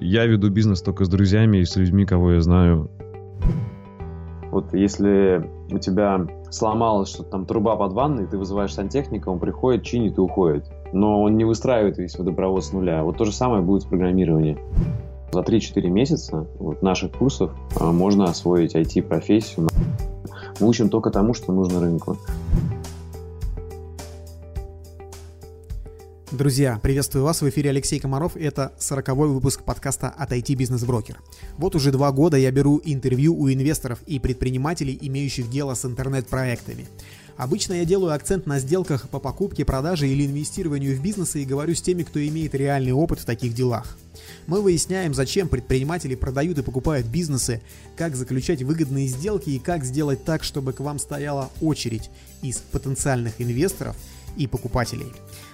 я веду бизнес только с друзьями и с людьми, кого я знаю. Вот если у тебя сломалась что-то там труба под ванной, ты вызываешь сантехника, он приходит, чинит и уходит. Но он не выстраивает весь водопровод с нуля. Вот то же самое будет с программированием. За 3-4 месяца вот, наших курсов а, можно освоить IT-профессию. Мы учим только тому, что нужно рынку. Друзья, приветствую вас, в эфире Алексей Комаров, это 40-й выпуск подкаста от IT Business Broker. Вот уже два года я беру интервью у инвесторов и предпринимателей, имеющих дело с интернет-проектами. Обычно я делаю акцент на сделках по покупке, продаже или инвестированию в бизнесы и говорю с теми, кто имеет реальный опыт в таких делах. Мы выясняем, зачем предприниматели продают и покупают бизнесы, как заключать выгодные сделки и как сделать так, чтобы к вам стояла очередь из потенциальных инвесторов и покупателей.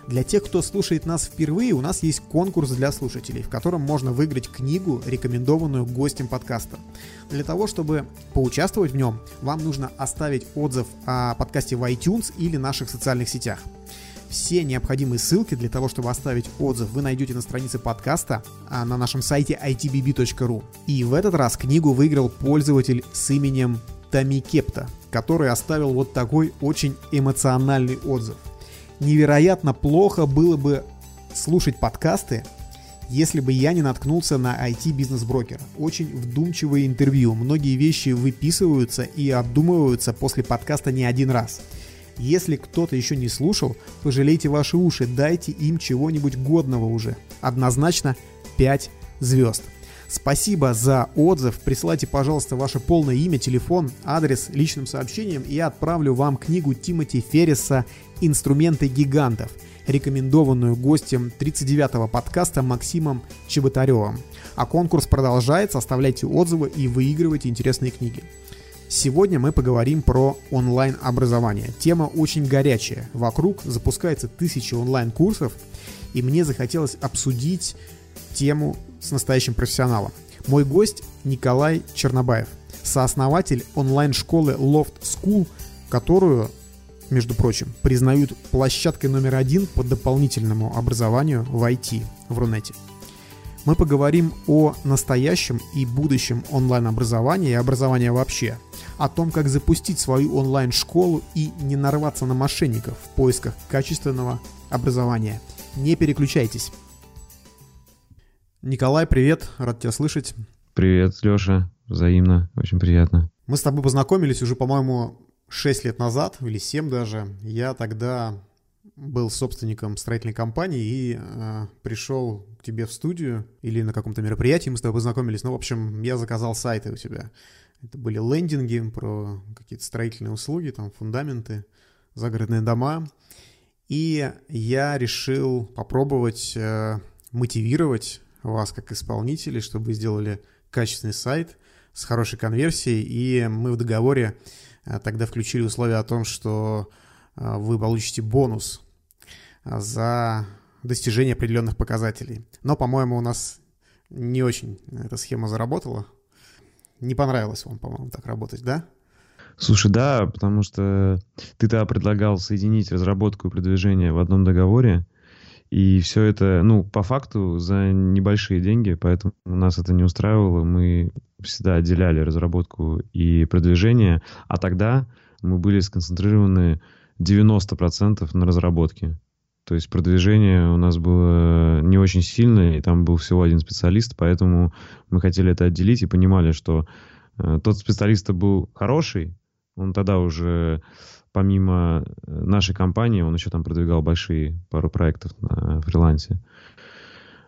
Для тех, кто слушает нас впервые, у нас есть конкурс для слушателей, в котором можно выиграть книгу, рекомендованную гостем подкаста. Для того, чтобы поучаствовать в нем, вам нужно оставить отзыв о подкасте в iTunes или наших социальных сетях. Все необходимые ссылки для того, чтобы оставить отзыв, вы найдете на странице подкаста а, на нашем сайте itbb.ru. И в этот раз книгу выиграл пользователь с именем Тами Кепта, который оставил вот такой очень эмоциональный отзыв – невероятно плохо было бы слушать подкасты, если бы я не наткнулся на IT-бизнес-брокера. Очень вдумчивое интервью. Многие вещи выписываются и обдумываются после подкаста не один раз. Если кто-то еще не слушал, пожалейте ваши уши, дайте им чего-нибудь годного уже. Однозначно 5 звезд. Спасибо за отзыв. Присылайте, пожалуйста, ваше полное имя, телефон, адрес личным сообщением, и я отправлю вам книгу Тимоти Ферриса «Инструменты гигантов», рекомендованную гостем 39-го подкаста Максимом Чеботаревым. А конкурс продолжается, оставляйте отзывы и выигрывайте интересные книги. Сегодня мы поговорим про онлайн-образование. Тема очень горячая. Вокруг запускается тысячи онлайн-курсов, и мне захотелось обсудить тему с настоящим профессионалом. Мой гость Николай Чернобаев, сооснователь онлайн-школы Loft School, которую, между прочим, признают площадкой номер один по дополнительному образованию в IT в Рунете. Мы поговорим о настоящем и будущем онлайн-образования и образования вообще, о том, как запустить свою онлайн-школу и не нарваться на мошенников в поисках качественного образования. Не переключайтесь. Николай, привет, рад тебя слышать. Привет, Леша, взаимно, очень приятно. Мы с тобой познакомились уже, по-моему, 6 лет назад, или 7 даже. Я тогда был собственником строительной компании и э, пришел к тебе в студию или на каком-то мероприятии, мы с тобой познакомились. Ну, в общем, я заказал сайты у тебя. Это были лендинги про какие-то строительные услуги, там фундаменты, загородные дома. И я решил попробовать э, мотивировать вас как исполнителей, чтобы вы сделали качественный сайт с хорошей конверсией, и мы в договоре тогда включили условие о том, что э, вы получите бонус э, за достижение определенных показателей. Но, по-моему, у нас не очень эта схема заработала. Не понравилось вам, по-моему, так работать, да? Слушай, да, потому что ты тогда предлагал соединить разработку и продвижение в одном договоре, и все это, ну, по факту, за небольшие деньги, поэтому нас это не устраивало. Мы всегда отделяли разработку и продвижение, а тогда мы были сконцентрированы 90% на разработке. То есть продвижение у нас было не очень сильное, и там был всего один специалист, поэтому мы хотели это отделить и понимали, что э, тот специалист был хороший, он тогда уже помимо э, нашей компании, он еще там продвигал большие пару проектов на фрилансе.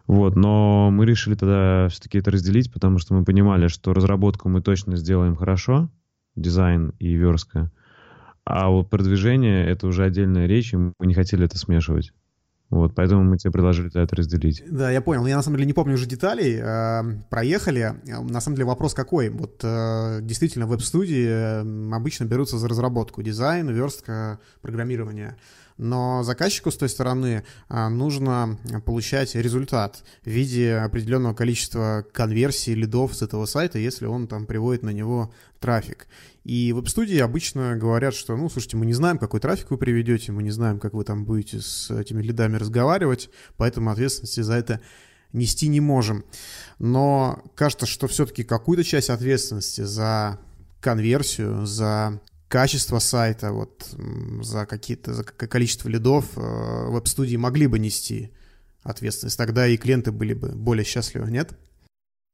Вот, но мы решили тогда все-таки это разделить, потому что мы понимали, что разработку мы точно сделаем хорошо, дизайн и верстка, а вот продвижение — это уже отдельная речь, и мы не хотели это смешивать. Вот, поэтому мы тебе предложили это разделить. Да, я понял. Я на самом деле не помню уже деталей. Э, проехали. На самом деле вопрос какой? Вот э, действительно веб-студии обычно берутся за разработку, дизайн, верстка, программирование но заказчику с той стороны а, нужно получать результат в виде определенного количества конверсий лидов с этого сайта, если он там приводит на него трафик. И веб-студии обычно говорят, что, ну, слушайте, мы не знаем, какой трафик вы приведете, мы не знаем, как вы там будете с этими лидами разговаривать, поэтому ответственности за это нести не можем. Но кажется, что все-таки какую-то часть ответственности за конверсию, за качество сайта, вот за какие-то за количество лидов э, веб-студии могли бы нести ответственность. Тогда и клиенты были бы более счастливы, нет?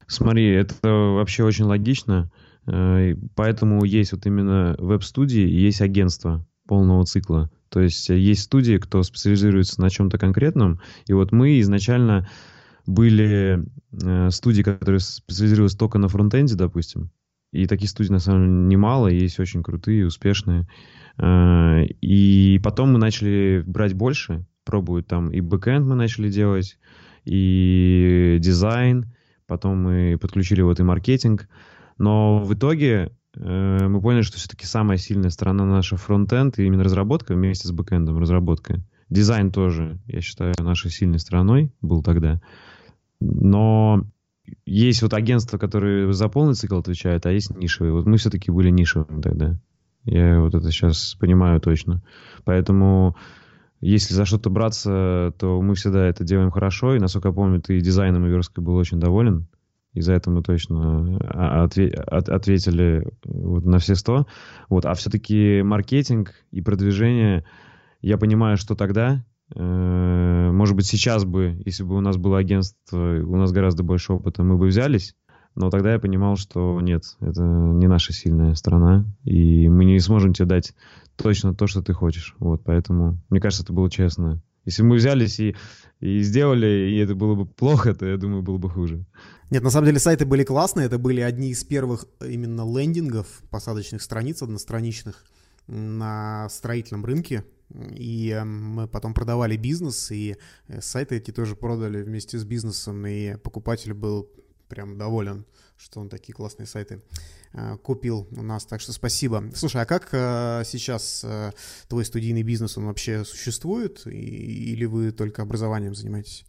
Смотри, это вообще очень логично. Э, поэтому есть вот именно веб-студии есть агентство полного цикла. То есть э, есть студии, кто специализируется на чем-то конкретном. И вот мы изначально были студии, которые специализировались только на фронтенде, допустим. И таких студий, на самом деле, немало, есть очень крутые, успешные. Э, и потом мы начали брать больше, пробовать там и бэкэнд мы начали делать, и дизайн, потом мы подключили вот и маркетинг. Но в итоге э, мы поняли, что все-таки самая сильная сторона наша фронтенд именно разработка вместе с бэкэндом, разработка. Дизайн тоже, я считаю, нашей сильной стороной был тогда. Но есть вот агентства, которые за полный цикл отвечают, а есть нишевые. Вот мы все-таки были нишевыми тогда. Я вот это сейчас понимаю точно. Поэтому если за что-то браться, то мы всегда это делаем хорошо. И, насколько я помню, ты дизайном Иверской был очень доволен. И за это мы точно а, отве- от- ответили вот на все сто. Вот. А все-таки маркетинг и продвижение, я понимаю, что тогда Э, может быть, сейчас бы, если бы у нас было агентство, у нас гораздо больше опыта, мы бы взялись. Но тогда я понимал, что нет, это не наша сильная сторона, и мы не сможем тебе дать точно то, что ты хочешь. Вот, поэтому, мне кажется, это было честно. Если бы мы взялись и, и сделали, и это было бы плохо, то, я думаю, было бы хуже. Нет, на самом деле сайты были классные, это были одни из первых именно лендингов, посадочных страниц одностраничных на строительном рынке. И эм, мы потом продавали бизнес, и э, сайты эти тоже продали вместе с бизнесом, и покупатель был прям доволен, что он такие классные сайты э, купил у нас, так что спасибо. Слушай, а как э, сейчас твой студийный бизнес, он вообще существует, или вы только образованием занимаетесь?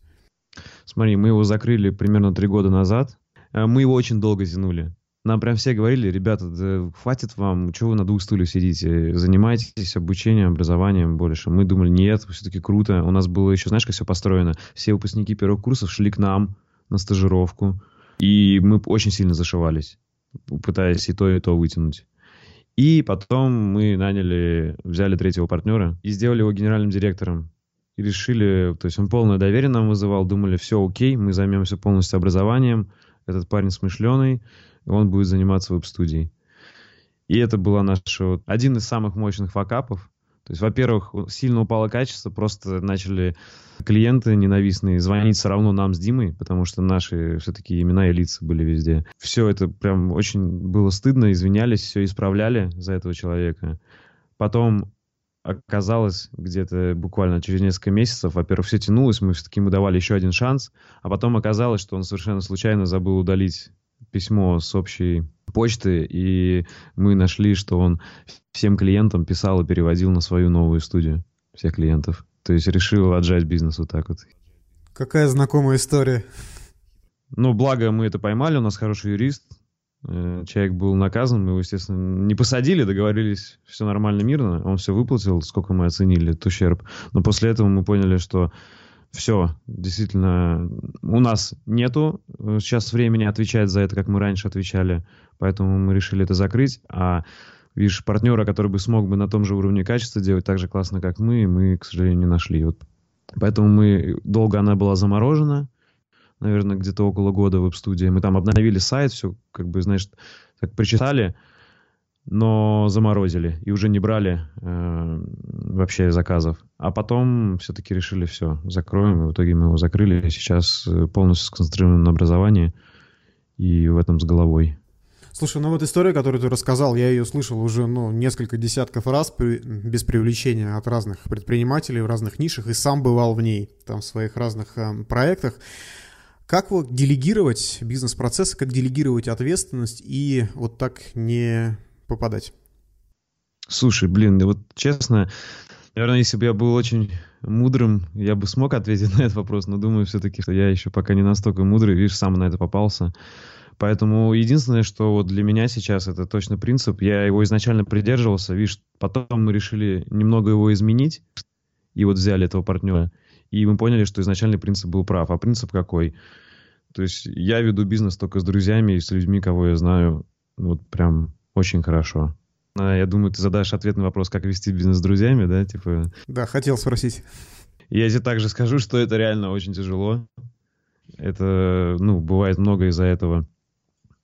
Смотри, мы его закрыли примерно три года назад. Мы его очень долго тянули. Нам прям все говорили, ребята, да хватит вам, чего вы на двух стульях сидите, занимайтесь обучением, образованием больше. Мы думали, нет, все-таки круто. У нас было еще, знаешь, как все построено. Все выпускники первых курсов шли к нам на стажировку, и мы очень сильно зашивались, пытаясь и то, и то вытянуть. И потом мы наняли, взяли третьего партнера и сделали его генеральным директором. И решили, то есть он полное доверие нам вызывал, думали, все окей, мы займемся полностью образованием, этот парень смышленый, он будет заниматься веб-студией. И это была наша вот, один из самых мощных факапов. То есть, во-первых, сильно упало качество, просто начали клиенты ненавистные звонить все равно нам с Димой, потому что наши все-таки имена и лица были везде. Все это прям очень было стыдно, извинялись, все исправляли за этого человека. Потом оказалось где-то буквально через несколько месяцев, во-первых, все тянулось, мы все-таки ему давали еще один шанс, а потом оказалось, что он совершенно случайно забыл удалить письмо с общей почты, и мы нашли, что он всем клиентам писал и переводил на свою новую студию всех клиентов. То есть решил отжать бизнес вот так вот. Какая знакомая история. Ну, благо мы это поймали, у нас хороший юрист, э, человек был наказан, мы его, естественно, не посадили, договорились, все нормально, мирно, он все выплатил, сколько мы оценили этот ущерб. Но после этого мы поняли, что все, действительно, у нас нету э, сейчас времени отвечать за это, как мы раньше отвечали, поэтому мы решили это закрыть, а видишь, партнера, который бы смог бы на том же уровне качества делать так же классно, как мы, мы, к сожалению, не нашли. Вот. Поэтому мы, долго она была заморожена, наверное, где-то около года веб-студии. Мы там обновили сайт, все, как бы, знаешь, так причитали, но заморозили и уже не брали э, вообще заказов. А потом все-таки решили все, закроем, и в итоге мы его закрыли. Сейчас э, полностью сконцентрированы на образовании и в этом с головой. Слушай, ну вот история, которую ты рассказал, я ее слышал уже ну, несколько десятков раз при, без привлечения от разных предпринимателей в разных нишах и сам бывал в ней, там в своих разных э, проектах. Как вот делегировать бизнес-процессы, как делегировать ответственность и вот так не попадать? Слушай, блин, вот честно, наверное, если бы я был очень мудрым, я бы смог ответить на этот вопрос, но думаю все-таки, что я еще пока не настолько мудрый, видишь, сам на это попался. Поэтому единственное, что вот для меня сейчас это точно принцип, я его изначально придерживался, видишь, потом мы решили немного его изменить, и вот взяли этого партнера. И мы поняли, что изначальный принцип был прав. А принцип какой? То есть я веду бизнес только с друзьями и с людьми, кого я знаю, вот прям очень хорошо. А, я думаю, ты задашь ответ на вопрос, как вести бизнес с друзьями, да? Типа... Да, хотел спросить. Я тебе также скажу, что это реально очень тяжело. Это, ну, бывает много из-за этого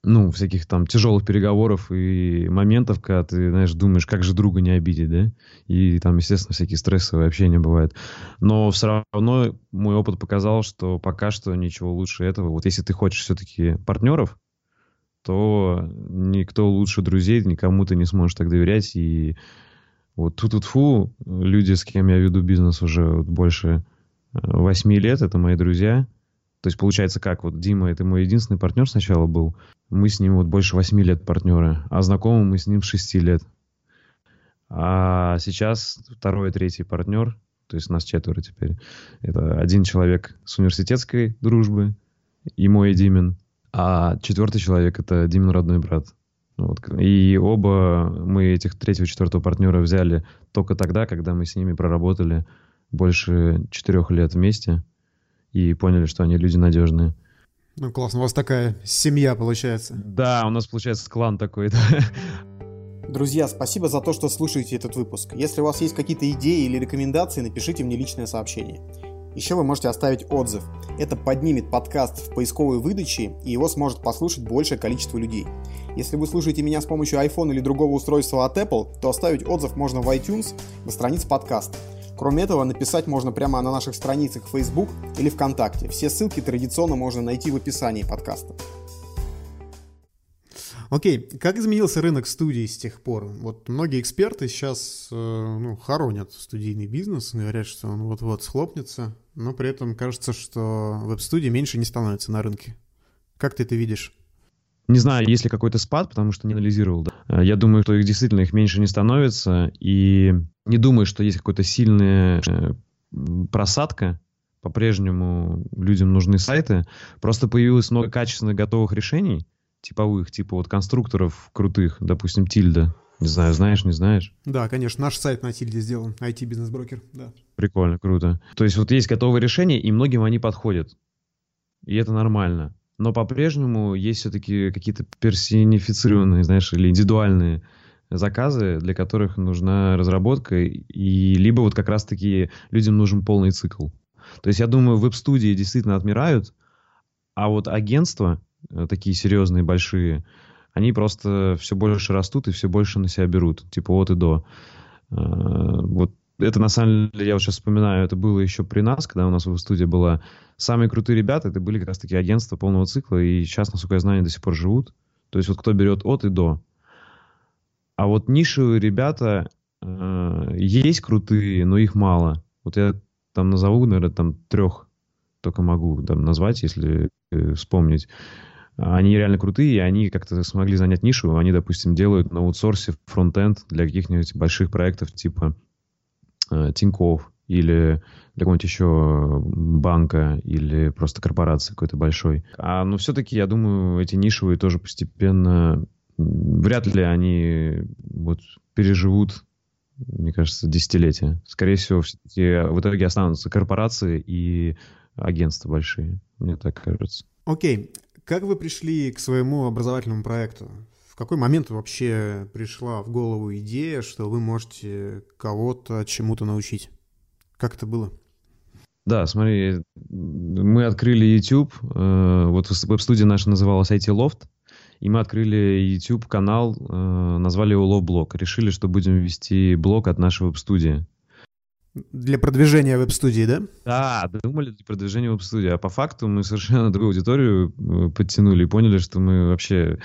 ну, всяких там тяжелых переговоров и моментов, когда ты, знаешь, думаешь, как же друга не обидеть, да? И там, естественно, всякие стрессовые общения бывают. Но все равно мой опыт показал, что пока что ничего лучше этого. Вот если ты хочешь все-таки партнеров, то никто лучше друзей, никому ты не сможешь так доверять. И вот тут тут фу люди, с кем я веду бизнес уже больше э, восьми лет, это мои друзья. То есть получается как, вот Дима, это мой единственный партнер сначала был, мы с ним вот больше восьми лет партнеры, а знакомы мы с ним шести лет. А сейчас второй третий партнер, то есть нас четверо теперь. Это один человек с университетской дружбы, и мой Димин, а четвертый человек это Димин родной брат. Вот. И оба мы этих третьего и четвертого партнера взяли только тогда, когда мы с ними проработали больше четырех лет вместе и поняли, что они люди надежные. Ну, классно. У вас такая семья получается. Да, у нас получается клан такой, да. Друзья, спасибо за то, что слушаете этот выпуск. Если у вас есть какие-то идеи или рекомендации, напишите мне личное сообщение. Еще вы можете оставить отзыв. Это поднимет подкаст в поисковой выдаче, и его сможет послушать большее количество людей. Если вы слушаете меня с помощью iPhone или другого устройства от Apple, то оставить отзыв можно в iTunes на странице подкаста. Кроме этого, написать можно прямо на наших страницах Facebook или ВКонтакте. Все ссылки традиционно можно найти в описании подкаста. Окей, как изменился рынок студий с тех пор? Вот многие эксперты сейчас э, ну, хоронят студийный бизнес, говорят, что он вот-вот схлопнется, но при этом кажется, что веб-студии меньше не становится на рынке. Как ты это видишь? Не знаю, есть ли какой-то спад, потому что не анализировал. Да. Э, я думаю, что их действительно их меньше не становится. И не думаю, что есть какая-то сильная э, просадка. По-прежнему людям нужны сайты. Просто появилось много качественных готовых решений, типовых, типа вот конструкторов крутых, допустим, Тильда. Не знаю, знаешь, не знаешь? Да, конечно, наш сайт на Тильде сделан, IT-бизнес-брокер, да. Прикольно, круто. То есть вот есть готовые решения, и многим они подходят. И это нормально но по-прежнему есть все-таки какие-то персонифицированные, знаешь, или индивидуальные заказы, для которых нужна разработка, и либо вот как раз-таки людям нужен полный цикл. То есть я думаю, веб-студии действительно отмирают, а вот агентства, э, такие серьезные, большие, они просто все больше растут и все больше на себя берут, типа от и до. Э, вот это на самом деле, я вот сейчас вспоминаю, это было еще при нас, когда у нас в студии была. Самые крутые ребята, это были как раз таки агентства полного цикла, и сейчас, насколько я знаю, они до сих пор живут. То есть вот кто берет от и до. А вот нишевые ребята э, есть крутые, но их мало. Вот я там назову, наверное, там трех только могу там назвать, если э, вспомнить. Они реально крутые, и они как-то смогли занять нишу. Они, допустим, делают на аутсорсе фронтенд для каких-нибудь больших проектов типа э, Тинькофф или для какого-нибудь еще банка или просто корпорации какой-то большой. А, но все-таки, я думаю, эти нишевые тоже постепенно вряд ли они вот переживут, мне кажется, десятилетия. Скорее всего, все-таки в итоге останутся корпорации и агентства большие, мне так кажется. Окей. Как вы пришли к своему образовательному проекту? В какой момент вообще пришла в голову идея, что вы можете кого-то чему-то научить? Как это было? Да, смотри, мы открыли YouTube, э, вот веб-студия наша называлась IT Loft, и мы открыли YouTube-канал, э, назвали его Love Blog. Решили, что будем вести блог от нашей веб-студии. Для продвижения веб-студии, да? Да, думали для продвижения веб-студии. А по факту мы совершенно другую аудиторию э, подтянули и поняли, что мы вообще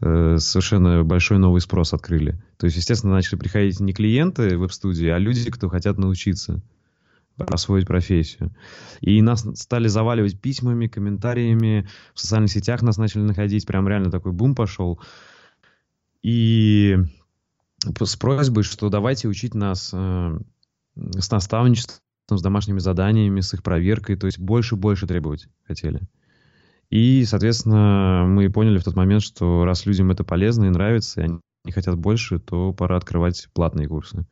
э, совершенно большой новый спрос открыли. То есть, естественно, начали приходить не клиенты веб-студии, а люди, кто хотят научиться освоить профессию. И нас стали заваливать письмами, комментариями, в социальных сетях нас начали находить, прям реально такой бум пошел. И с просьбой, что давайте учить нас э, с наставничеством, с домашними заданиями, с их проверкой, то есть больше и больше требовать хотели. И, соответственно, мы поняли в тот момент, что раз людям это полезно и нравится, и они хотят больше, то пора открывать платные курсы.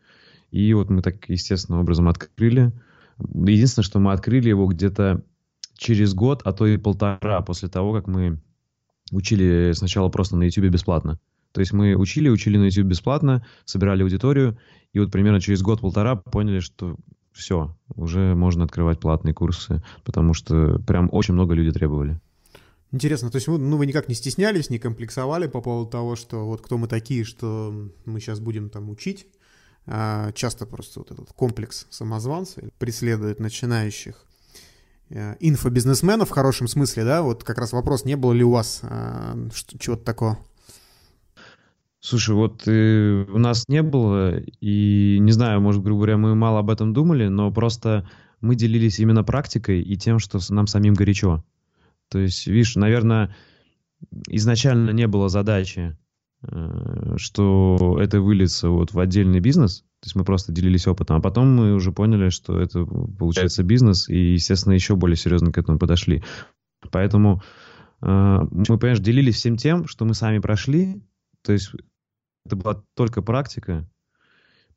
И вот мы так естественным образом открыли. Единственное, что мы открыли его где-то через год, а то и полтора после того, как мы учили сначала просто на YouTube бесплатно. То есть мы учили, учили на YouTube бесплатно, собирали аудиторию, и вот примерно через год-полтора поняли, что все, уже можно открывать платные курсы, потому что прям очень много людей требовали. Интересно, то есть вы, ну, вы никак не стеснялись, не комплексовали по поводу того, что вот кто мы такие, что мы сейчас будем там учить. А часто просто вот этот комплекс самозванца преследует начинающих э, инфобизнесменов в хорошем смысле, да? Вот как раз вопрос, не было ли у вас а, чего-то такого? Слушай, вот э, у нас не было, и не знаю, может, грубо говоря, мы мало об этом думали, но просто мы делились именно практикой и тем, что нам самим горячо. То есть, видишь, наверное, изначально не было задачи, э, что это выльется вот в отдельный бизнес. То есть мы просто делились опытом. А потом мы уже поняли, что это получается бизнес, и, естественно, еще более серьезно к этому подошли. Поэтому э, мы, понимаешь, делились всем тем, что мы сами прошли. То есть это была только практика.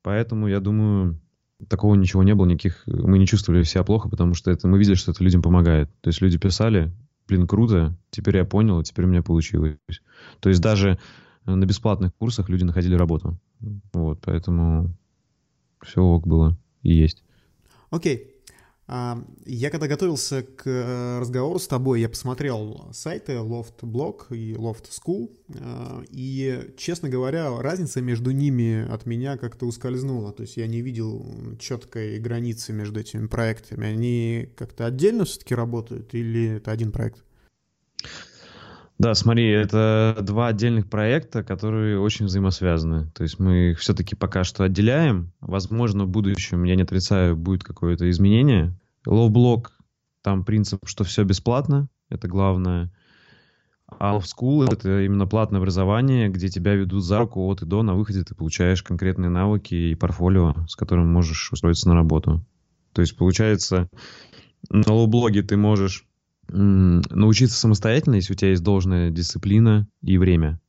Поэтому, я думаю, такого ничего не было, никаких... Мы не чувствовали себя плохо, потому что это, мы видели, что это людям помогает. То есть люди писали, блин, круто, теперь я понял, теперь у меня получилось. То есть даже э, на бесплатных курсах люди находили работу. Вот, поэтому все ок было и есть. Окей. Я когда готовился к э, разговору с тобой, я посмотрел сайты Loft Blog и Loft School, а, и, честно говоря, разница между ними от меня как-то ускользнула. То есть я не видел четкой границы между этими проектами. Они как-то отдельно все-таки работают или это один проект? Да, смотри, это два отдельных проекта, которые очень взаимосвязаны. То есть мы их все-таки пока что отделяем. Возможно, в будущем, я не отрицаю, будет какое-то изменение. Love там принцип, что все бесплатно, это главное. А Love School — это именно платное образование, где тебя ведут за руку от и до, на выходе ты получаешь конкретные навыки и портфолио, с которым можешь устроиться на работу. То есть, получается, на лоу-блоге ты можешь научиться самостоятельно, если у тебя есть должная дисциплина и время.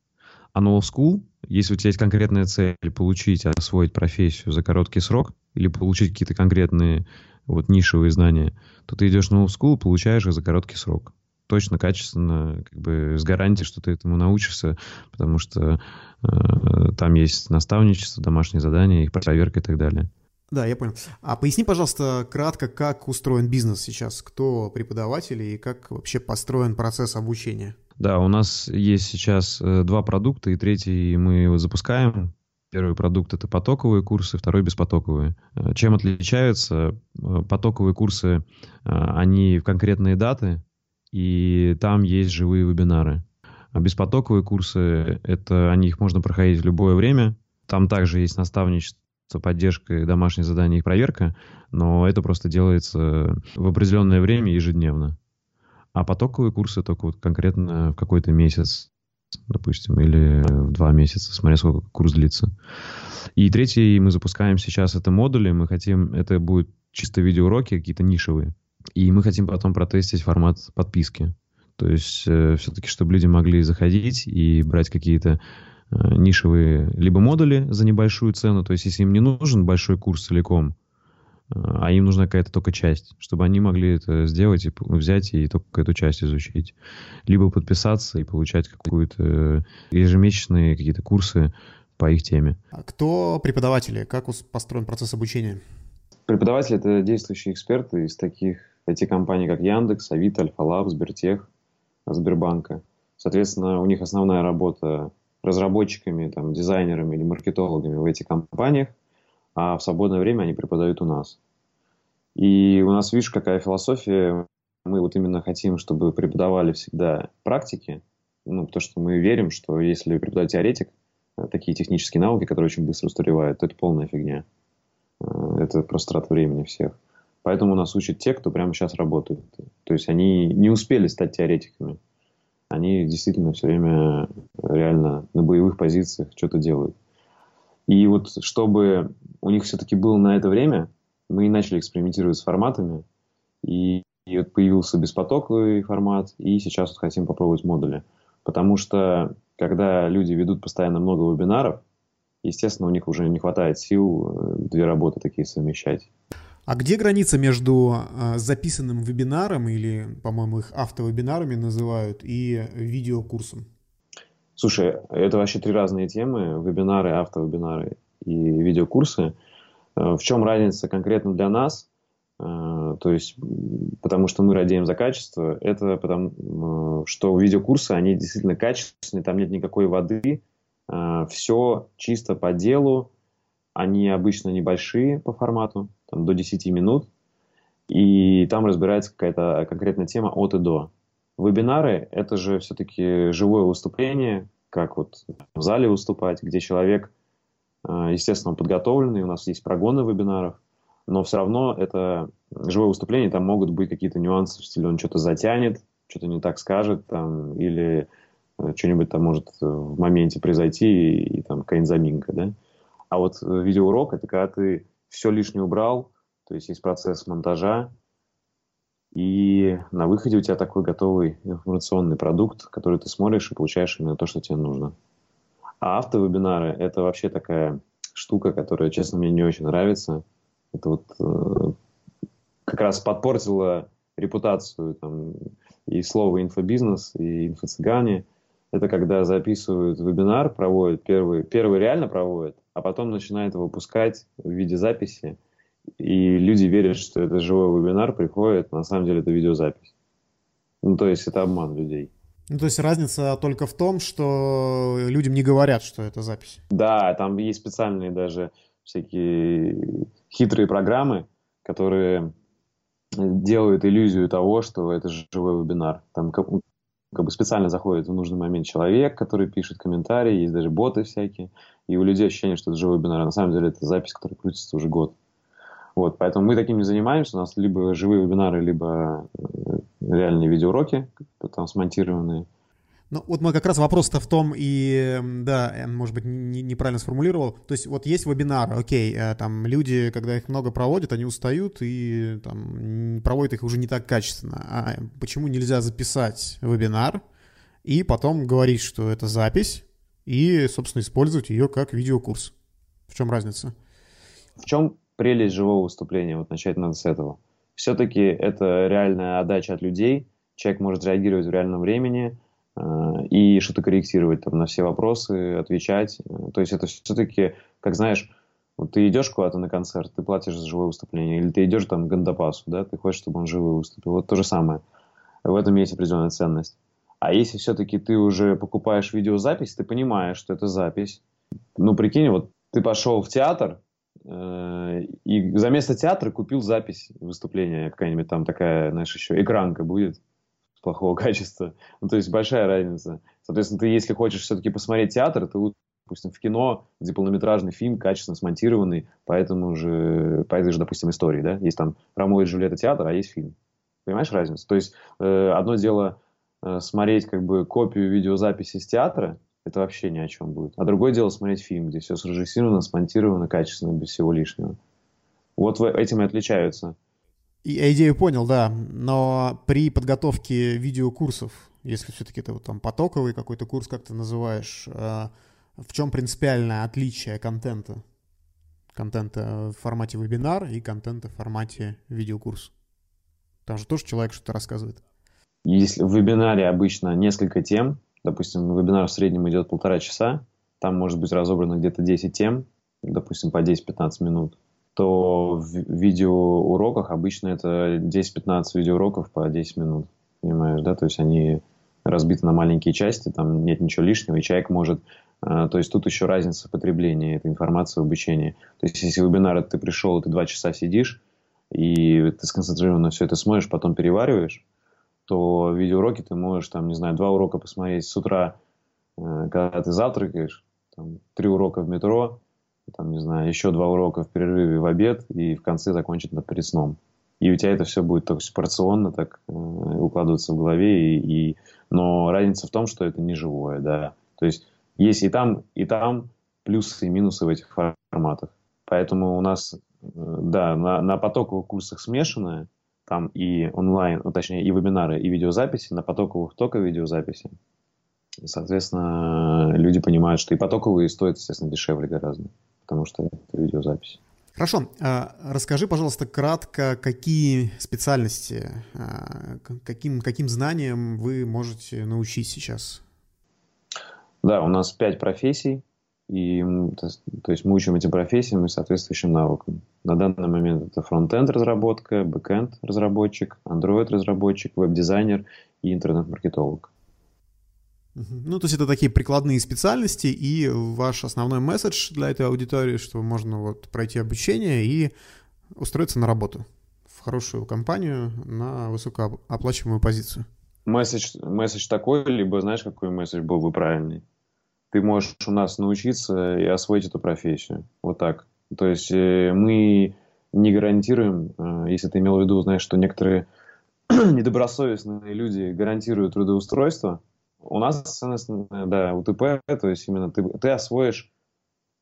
А Love School, если у тебя есть конкретная цель получить, освоить профессию за короткий срок или получить какие-то конкретные вот нишевые знания, то ты идешь на Love School, получаешь их за короткий срок. Точно, качественно, как бы с гарантией, что ты этому научишься, потому что э, там есть наставничество, домашние задания, их проверка и так далее. Да, я понял. А поясни, пожалуйста, кратко, как устроен бизнес сейчас, кто преподаватели и как вообще построен процесс обучения? Да, у нас есть сейчас э, два продукта, и третий мы его запускаем. Первый продукт — это потоковые курсы, второй — беспотоковые. Э, чем отличаются? Э, потоковые курсы, они в конкретные даты, и там есть живые вебинары. А беспотоковые курсы — это они их можно проходить в любое время. Там также есть наставничество, поддержка, домашние задания и проверка, но это просто делается в определенное время ежедневно. А потоковые курсы только вот конкретно в какой-то месяц допустим, или в два месяца, смотря сколько курс длится. И третий мы запускаем сейчас это модули. Мы хотим, это будет чисто видеоуроки, какие-то нишевые. И мы хотим потом протестить формат подписки. То есть э, все-таки, чтобы люди могли заходить и брать какие-то нишевые либо модули за небольшую цену. То есть если им не нужен большой курс целиком, а им нужна какая-то только часть, чтобы они могли это сделать и взять и только эту часть изучить. Либо подписаться и получать какую-то ежемесячные какие-то курсы по их теме. А кто преподаватели? Как построен процесс обучения? Преподаватели — это действующие эксперты из таких IT-компаний, как Яндекс, Авито, Альфа-Лаб, Сбертех, Сбербанка. Соответственно, у них основная работа разработчиками, там, дизайнерами или маркетологами в этих компаниях — а в свободное время они преподают у нас. И у нас, видишь, какая философия. Мы вот именно хотим, чтобы преподавали всегда практики, ну, потому что мы верим, что если преподавать теоретик, э, такие технические науки, которые очень быстро устаревают, то это полная фигня. Э, это просто трат времени всех. Поэтому нас учат те, кто прямо сейчас работают. То есть они не успели стать теоретиками. Они действительно все время реально на боевых позициях что-то делают. И вот чтобы у них все-таки было на это время, мы и начали экспериментировать с форматами. И, и вот появился беспотоковый формат, и сейчас вот хотим попробовать модули. Потому что когда люди ведут постоянно много вебинаров, естественно, у них уже не хватает сил э, две работы такие совмещать. А где граница между э, записанным вебинаром, или, по-моему, их автовебинарами называют, и видеокурсом? Слушай, это вообще три разные темы. Вебинары, автовебинары и видеокурсы. Э, в чем разница конкретно для нас? Э, то есть, потому что мы радеем за качество, это потому, что видеокурсы, они действительно качественные, там нет никакой воды, все чисто по делу, они обычно небольшие по формату, там, до 10 минут, и там разбирается какая-то конкретная тема от и до. Вебинары – это же все-таки живое выступление, как вот в зале выступать, где человек, э, естественно, подготовленный, у нас есть прогоны вебинаров, но все равно это живое выступление, там могут быть какие-то нюансы в стиле он что-то затянет, что-то не так скажет, там, или э, что-нибудь там может в моменте произойти, и, и там какая-нибудь заминка, да. А вот э, видеоурок – это когда ты все лишнее убрал, то есть есть процесс монтажа, и на выходе у тебя такой готовый информационный продукт, который ты смотришь и получаешь именно то, что тебе нужно. А автовебинары – это вообще такая штука, которая, честно, мне не очень нравится. Это вот э, как раз подпортило репутацию там, и слова инфобизнес, и инфо-цыгане. Это когда записывают вебинар, проводят первый, первый реально проводят, а потом начинает его выпускать в виде записи, и люди верят, что это живой вебинар, приходит, на самом деле это видеозапись. Ну, то есть это обман людей. Ну, то есть разница только в том, что людям не говорят, что это запись. Да, там есть специальные даже всякие хитрые программы, которые делают иллюзию того, что это живой вебинар. Там как, бы специально заходит в нужный момент человек, который пишет комментарии, есть даже боты всякие, и у людей ощущение, что это живой вебинар. На самом деле это запись, которая крутится уже год. Вот, поэтому мы таким не занимаемся. У нас либо живые вебинары, либо э, реальные видеоуроки, там смонтированные. Ну, вот мы как раз вопрос-то в том, и, да, может быть, не, неправильно сформулировал. То есть вот есть вебинар, окей, э, там люди, когда их много проводят, они устают и там проводят их уже не так качественно. А почему нельзя записать вебинар и потом говорить, что это запись, и, собственно, использовать ее как видеокурс? В чем разница? В чем прелесть живого выступления, вот начать надо с этого. Все-таки это реальная отдача от людей, человек может реагировать в реальном времени э, и что-то корректировать там, на все вопросы, отвечать. То есть это все-таки, как знаешь, вот ты идешь куда-то на концерт, ты платишь за живое выступление, или ты идешь там к Гандапасу, да, ты хочешь, чтобы он живой выступил. Вот то же самое. В этом есть определенная ценность. А если все-таки ты уже покупаешь видеозапись, ты понимаешь, что это запись. Ну, прикинь, вот ты пошел в театр, Э, и за место театра купил запись выступления, какая-нибудь там такая, знаешь, еще экранка будет плохого качества. Ну, то есть большая разница. Соответственно, ты, если хочешь все-таки посмотреть театр, ты допустим, в кино, где полнометражный фильм, качественно смонтированный, поэтому же, по этой же, допустим, истории, да, есть там Ромео и Джульетта театр, а есть фильм. Понимаешь разницу? То есть э, одно дело э, смотреть как бы копию видеозаписи с театра, это вообще ни о чем будет. А другое дело смотреть фильм, где все срежиссировано, смонтировано качественно, без всего лишнего. Вот этим и отличаются. Я идею понял, да, но при подготовке видеокурсов, если все-таки это вот там потоковый какой-то курс, как ты называешь, э, в чем принципиальное отличие контента? Контента в формате вебинар и контента в формате видеокурс. Там же тоже человек что-то рассказывает. Если в вебинаре обычно несколько тем, допустим, вебинар в среднем идет полтора часа, там может быть разобрано где-то 10 тем, допустим, по 10-15 минут, то в видеоуроках обычно это 10-15 видеоуроков по 10 минут, понимаешь, да, то есть они разбиты на маленькие части, там нет ничего лишнего, и человек может, э, то есть тут еще разница потребления этой информации в обучении. То есть если вебинар ты пришел, ты два часа сидишь, и ты сконцентрированно все это смотришь, потом перевариваешь, то видеоуроки ты можешь, там, не знаю, два урока посмотреть с утра, э, когда ты завтракаешь, там, три урока в метро, там, не знаю, еще два урока в перерыве в обед и в конце закончить перед сном. И у тебя это все будет так порционно так э, укладываться в голове. И, и... Но разница в том, что это не живое, да. То есть есть и там, и там плюсы и минусы в этих форматах. Поэтому у нас, э, да, на, на потоковых курсах смешанное, там и онлайн, ну, точнее, и вебинары, и видеозаписи, на потоковых только видеозаписи. Соответственно, люди понимают, что и потоковые стоят, естественно, дешевле гораздо, потому что это видеозапись. Хорошо. А, расскажи, пожалуйста, кратко, какие специальности, а, каким, каким знаниям вы можете научить сейчас? Да, у нас пять профессий, и то, есть мы учим эти профессии и соответствующим навыкам. На данный момент это фронтенд разработка, бэкенд разработчик, Android разработчик, веб-дизайнер и интернет-маркетолог. Ну, то есть это такие прикладные специальности, и ваш основной месседж для этой аудитории, что можно вот пройти обучение и устроиться на работу в хорошую компанию на высокооплачиваемую позицию. Месседж, месседж такой, либо знаешь, какой месседж был бы правильный? Ты можешь у нас научиться и освоить эту профессию. Вот так. То есть э, мы не гарантируем, э, если ты имел в виду, знаешь, что некоторые недобросовестные люди гарантируют трудоустройство, у нас да, УТП, то есть именно ты, ты освоишь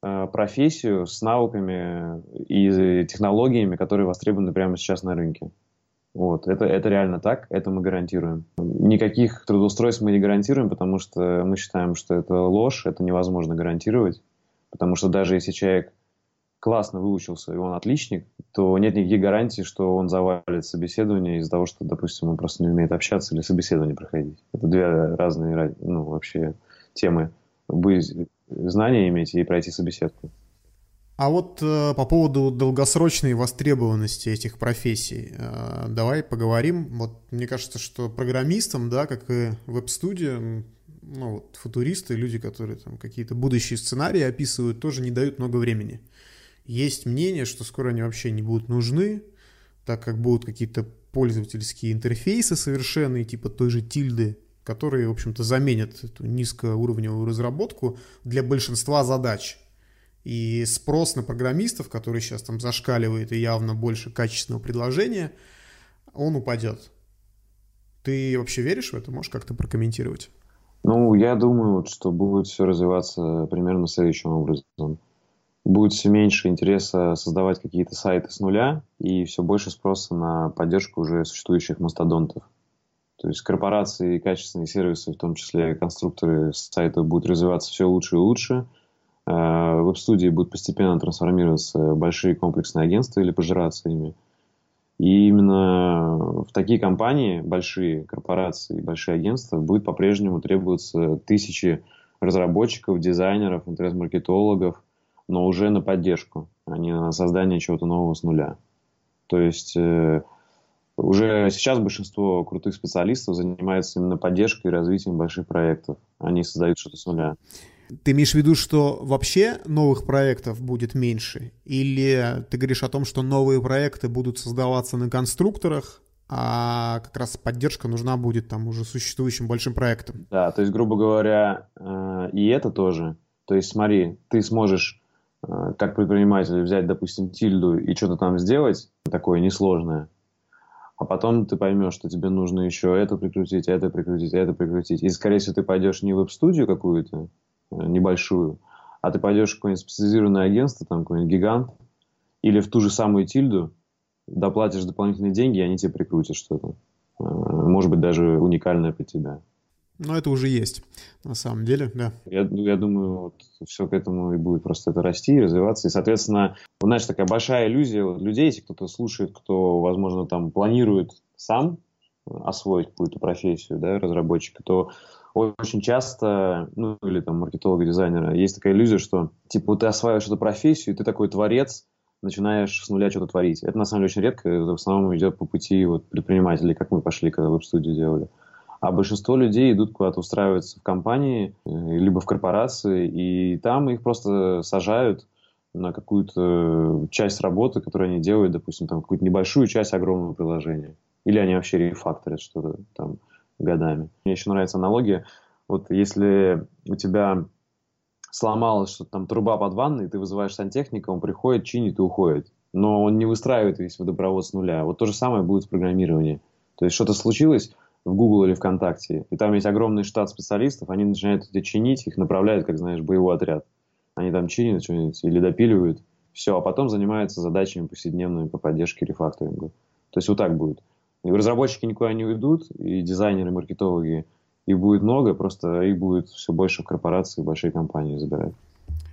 э, профессию с навыками и технологиями, которые востребованы прямо сейчас на рынке. Вот, это, это реально так, это мы гарантируем. Никаких трудоустройств мы не гарантируем, потому что мы считаем, что это ложь, это невозможно гарантировать, потому что даже если человек классно выучился и он отличник, то нет никаких гарантий, что он завалит собеседование из-за того, что, допустим, он просто не умеет общаться или собеседование проходить. Это две разные, ну, вообще темы. Вы знания иметь и пройти собеседку. А вот э, по поводу долгосрочной востребованности этих профессий, э, давай поговорим. Вот мне кажется, что программистам, да, как и веб-студиям, ну вот футуристы, люди, которые там какие-то будущие сценарии описывают, тоже не дают много времени. Есть мнение, что скоро они вообще не будут нужны, так как будут какие-то пользовательские интерфейсы совершенные, типа той же тильды, которые, в общем-то, заменят эту низкоуровневую разработку для большинства задач. И спрос на программистов, который сейчас там зашкаливает и явно больше качественного предложения, он упадет. Ты вообще веришь в это? Можешь как-то прокомментировать? Ну, я думаю, что будет все развиваться примерно следующим образом будет все меньше интереса создавать какие-то сайты с нуля и все больше спроса на поддержку уже существующих мастодонтов. То есть корпорации и качественные сервисы, в том числе конструкторы сайтов, будут развиваться все лучше и лучше. Э, веб-студии будут постепенно трансформироваться в большие комплексные агентства или пожираться ими. И именно в такие компании, большие корпорации, большие агентства, будет по-прежнему требоваться тысячи разработчиков, дизайнеров, интернет-маркетологов – но уже на поддержку, а не на создание чего-то нового с нуля. То есть э, уже сейчас большинство крутых специалистов занимается именно поддержкой и развитием больших проектов. Они создают что-то с нуля. Ты имеешь в виду, что вообще новых проектов будет меньше? Или ты говоришь о том, что новые проекты будут создаваться на конструкторах, а как раз поддержка нужна будет там уже существующим большим проектам? Да, то есть, грубо говоря, э, и это тоже. То есть, смотри, ты сможешь как предприниматель взять, допустим, тильду и что-то там сделать, такое несложное, а потом ты поймешь, что тебе нужно еще это прикрутить, это прикрутить, это прикрутить. И, скорее всего, ты пойдешь не в веб-студию какую-то, э, небольшую, а ты пойдешь в какое-нибудь специализированное агентство, там какой-нибудь гигант, или в ту же самую тильду, доплатишь дополнительные деньги, и они тебе прикрутят что-то. Э, может быть, даже уникальное под тебя. Но это уже есть, на самом деле, да. Я, я думаю, вот все к этому и будет просто это расти, развиваться. И, соответственно, вот, знаешь, такая большая иллюзия вот, людей, если кто-то слушает, кто, возможно, там планирует сам освоить какую-то профессию, да, разработчика, то очень часто, ну, или там маркетолога, дизайнера, есть такая иллюзия, что, типа, ты осваиваешь эту профессию, и ты такой творец, начинаешь с нуля что-то творить. Это, на самом деле, очень редко, это в основном идет по пути вот, предпринимателей, как мы пошли, когда веб-студию делали. А большинство людей идут куда-то устраиваться в компании, э, либо в корпорации, и там их просто сажают на какую-то часть работы, которую они делают, допустим, там какую-то небольшую часть огромного приложения. Или они вообще рефакторят что-то там годами. Мне еще нравится аналогия. Вот если у тебя сломалось что-то там труба под ванной, ты вызываешь сантехника, он приходит, чинит и уходит. Но он не выстраивает весь водопровод с нуля. Вот то же самое будет в программировании. То есть что-то случилось, в Google или ВКонтакте, и там есть огромный штат специалистов, они начинают это чинить, их направляют, как знаешь, боевой отряд. Они там чинят что-нибудь или допиливают, все, а потом занимаются задачами повседневными по поддержке рефакторинга. То есть вот так будет. И разработчики никуда не уйдут, и дизайнеры, и маркетологи, их будет много, просто их будет все больше в корпорации, большие компании забирать.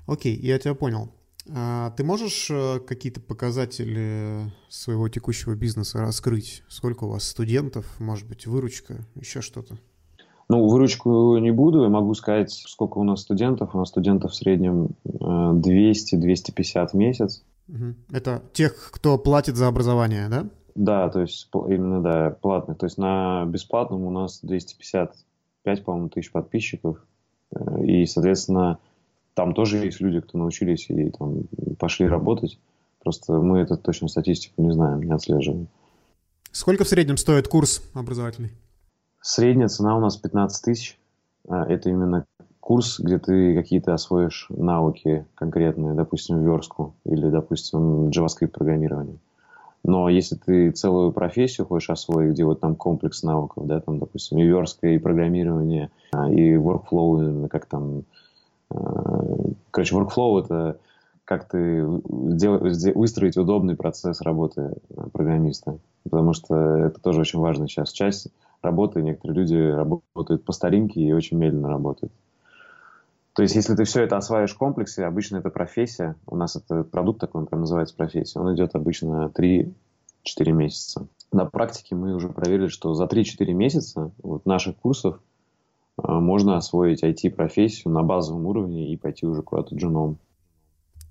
Окей, я тебя понял. А ты можешь э, какие-то показатели своего текущего бизнеса раскрыть? Сколько у вас студентов, может быть, выручка, еще что-то? Ну, выручку не буду, я могу сказать, сколько у нас студентов. У нас студентов в среднем 200-250 э, в месяц. Это тех, кто платит за образование, да? Да, то есть именно, да, платных. То есть на бесплатном у нас 255, по-моему, тысяч подписчиков. Э, и, соответственно, там тоже есть люди, кто научились и там пошли работать. Просто мы эту точную статистику не знаем, не отслеживаем. Сколько в среднем стоит курс образовательный? Средняя цена у нас 15 тысяч. А, это именно курс, где ты какие-то освоишь навыки конкретные, допустим, верстку или, допустим, JavaScript программирование. Но если ты целую профессию хочешь освоить, где вот там комплекс навыков, да, там, допустим, и верстка, и программирование, а, и workflow, как там, а, короче, workflow это как ты выстроить удобный процесс работы программиста, потому что это тоже очень важная сейчас часть работы. Некоторые люди работают по старинке и очень медленно работают. То есть, если ты все это осваиваешь в комплексе, обычно это профессия. У нас это продукт такой, он прям называется профессия. Он идет обычно 3-4 месяца. На практике мы уже проверили, что за 3-4 месяца вот наших курсов э, можно освоить IT-профессию на базовом уровне и пойти уже куда-то джуном.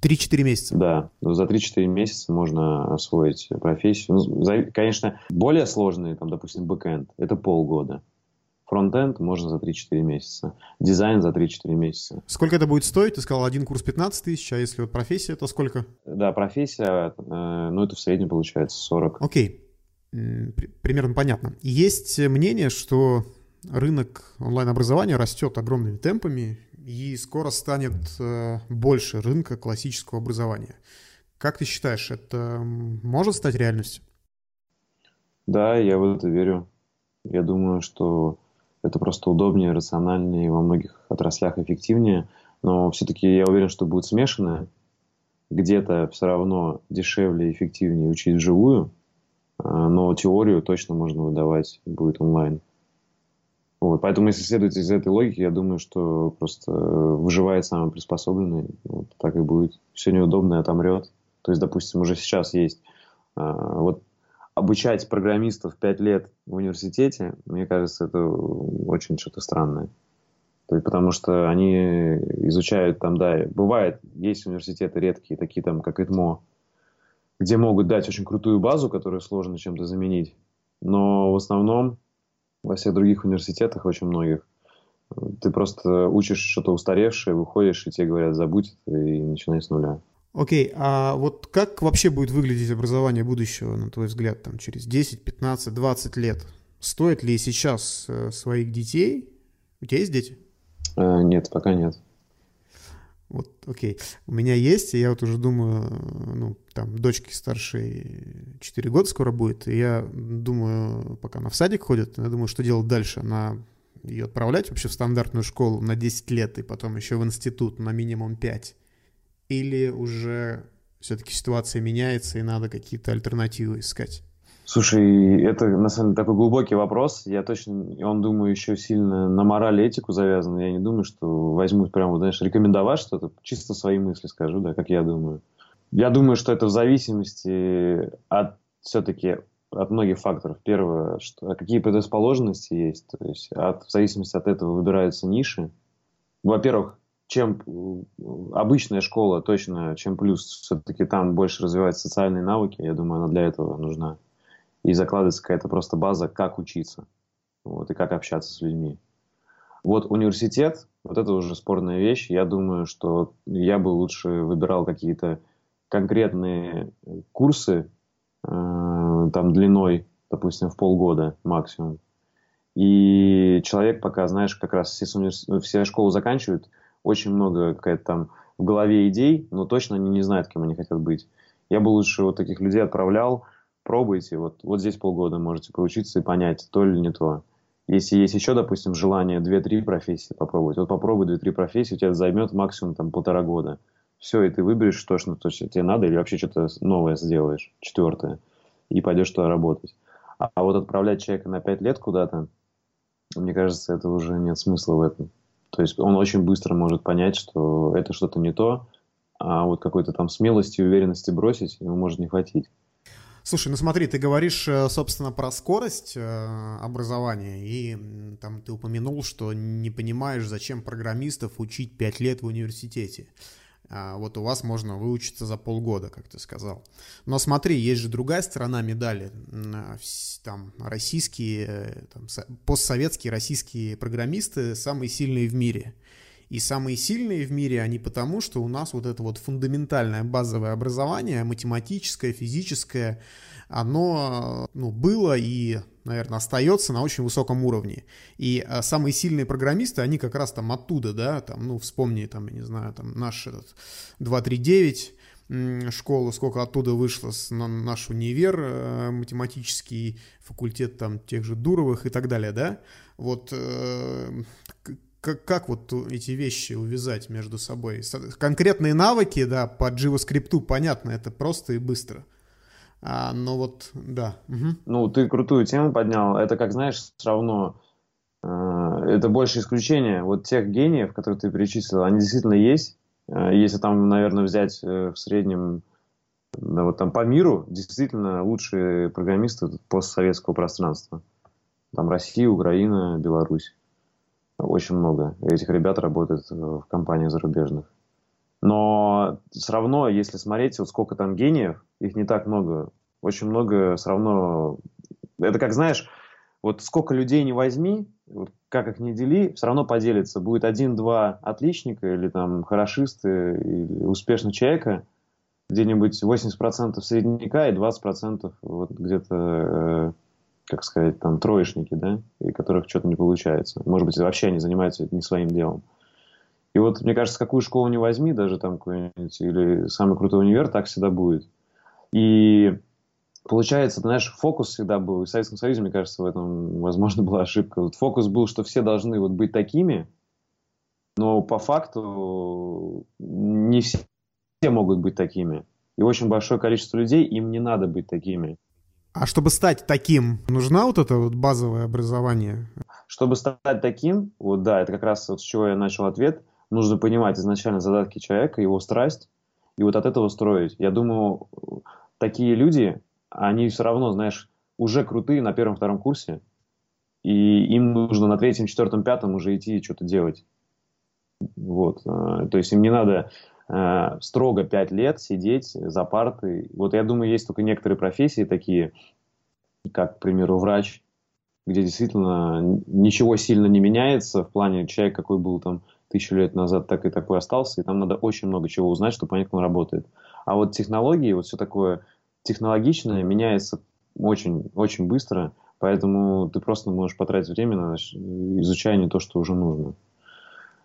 3-4 месяца. Да, но за 3-4 месяца можно освоить профессию. Ну, за, конечно, более сложные, там, допустим, бэкэнд, это полгода. Фронтенд можно за 3-4 месяца. Дизайн за 3-4 месяца. Сколько это будет стоить? Ты сказал, один курс 15 тысяч, а если вот профессия, то сколько? Да, профессия, э, ну это в среднем получается 40. Окей, примерно понятно. Есть мнение, что рынок онлайн-образования растет огромными темпами, и скоро станет э, больше рынка классического образования. Как ты считаешь, это может стать реальностью? Да, я в это верю. Я думаю, что это просто удобнее, рациональнее и во многих отраслях эффективнее. Но все-таки я уверен, что будет смешанное. Где-то все равно дешевле и эффективнее учить вживую, а, но теорию точно можно выдавать будет онлайн. Вот, поэтому, если следовать из этой логики, я думаю, что просто выживает самый приспособленный. Вот так и будет. Все неудобное отомрет. То есть, допустим, уже сейчас есть а, вот обучать программистов 5 лет в университете, мне кажется, это очень что-то странное. То есть, потому что они изучают там, да, бывает, есть университеты редкие, такие там, как ИТМО, где могут дать очень крутую базу, которую сложно чем-то заменить. Но в основном во всех других университетах, очень многих, ты просто учишь что-то устаревшее, выходишь, и тебе говорят, забудь это и начинай с нуля. Окей, а вот как вообще будет выглядеть образование будущего, на твой взгляд, там, через 10, 15, 20 лет? Стоит ли сейчас э, своих детей? У тебя есть дети? А, нет, пока нет. Вот, окей. У меня есть, и я вот уже думаю, ну, там, дочке старшей 4 года скоро будет, и я думаю, пока она в садик ходит, я думаю, что делать дальше. Она ее отправлять вообще в стандартную школу на 10 лет, и потом еще в институт на минимум 5. Или уже все-таки ситуация меняется, и надо какие-то альтернативы искать? Слушай, это на самом деле такой глубокий вопрос. Я точно, он, думаю, еще сильно на мораль и этику завязан. Я не думаю, что возьмут прямо, знаешь, рекомендовать что-то. Чисто свои мысли скажу, да, как я думаю. Я думаю, что это в зависимости от все-таки от многих факторов. Первое, что какие предрасположенности есть. То есть от, в зависимости от этого выбираются ниши. Во-первых, чем обычная школа точно, чем плюс, все-таки там больше развивать социальные навыки. Я думаю, она для этого нужна и закладывается какая-то просто база, как учиться вот, и как общаться с людьми. Вот университет, вот это уже спорная вещь. Я думаю, что я бы лучше выбирал какие-то конкретные курсы, э, там длиной, допустим, в полгода максимум. И человек пока, знаешь, как раз все, все школу заканчивают, очень много какая-то там в голове идей, но точно они не знают, кем они хотят быть. Я бы лучше вот таких людей отправлял, пробуйте, вот, вот здесь полгода можете проучиться и понять, то или не то. Если есть еще, допустим, желание 2-3 профессии попробовать, вот попробуй 2-3 профессии, у тебя займет максимум там полтора года. Все, и ты выберешь то, что, то, что тебе надо, или вообще что-то новое сделаешь, четвертое, и пойдешь туда работать. А, а вот отправлять человека на 5 лет куда-то, мне кажется, это уже нет смысла в этом. То есть он очень быстро может понять, что это что-то не то, а вот какой-то там смелости и уверенности бросить ему может не хватить. Слушай, ну смотри, ты говоришь, э, собственно, про скорость э, образования, и там ты упомянул, что не понимаешь, зачем программистов учить 5 лет в университете. А вот у вас можно выучиться за полгода, как ты сказал. Но смотри, есть же другая сторона медали. Там российские, э, там, постсоветские российские программисты самые сильные в мире. И самые сильные в мире они потому, что у нас вот это вот фундаментальное базовое образование, математическое, физическое, оно ну, было и, наверное, остается на очень высоком уровне. И а, самые сильные программисты, они как раз там оттуда, да, там, ну, вспомни, там, я не знаю, там, наш этот 239, школу, сколько оттуда вышло на наш универ, э, математический факультет там тех же Дуровых и так далее, да? Вот э, как, как вот эти вещи увязать между собой? Конкретные навыки, да, по JavaScript, понятно, это просто и быстро. А, но вот, да. Угу. Ну, ты крутую тему поднял. Это, как знаешь, все равно э, это больше исключение. Вот тех гениев, которые ты перечислил, они действительно есть. Э, если там, наверное, взять э, в среднем да, вот там по миру, действительно лучшие программисты постсоветского пространства. Там Россия, Украина, Беларусь. Очень много этих ребят работает в компаниях зарубежных. Но все равно, если смотреть, вот сколько там гениев, их не так много. Очень много все равно... Это как, знаешь, вот сколько людей не возьми, вот как их не дели, все равно поделится. Будет один-два отличника или там хорошисты или успешного человека, где-нибудь 80% средняка и 20% вот где-то э, как сказать, там, троечники, да, и которых что-то не получается. Может быть, вообще они занимаются не своим делом. И вот, мне кажется, какую школу не возьми, даже там какой-нибудь, или самый крутой универ, так всегда будет. И получается, ты знаешь, фокус всегда был. И в Советском Союзе, мне кажется, в этом, возможно, была ошибка. Вот фокус был, что все должны вот быть такими, но по факту не все могут быть такими. И очень большое количество людей, им не надо быть такими. А чтобы стать таким, нужна вот это вот базовое образование? Чтобы стать таким, вот да, это как раз вот с чего я начал ответ, нужно понимать изначально задатки человека, его страсть, и вот от этого строить. Я думаю, такие люди, они все равно, знаешь, уже крутые на первом-втором курсе, и им нужно на третьем, четвертом, пятом уже идти и что-то делать. Вот. Э, то есть им не надо Э, строго 5 лет сидеть за партой. Вот я думаю, есть только некоторые профессии такие, как, к примеру, врач, где действительно ничего сильно не меняется в плане человек, какой был там тысячу лет назад, так и такой остался, и там надо очень много чего узнать, чтобы понять, как он работает. А вот технологии, вот все такое технологичное меняется очень, очень быстро, поэтому ты просто можешь потратить время на изучение то, что уже нужно.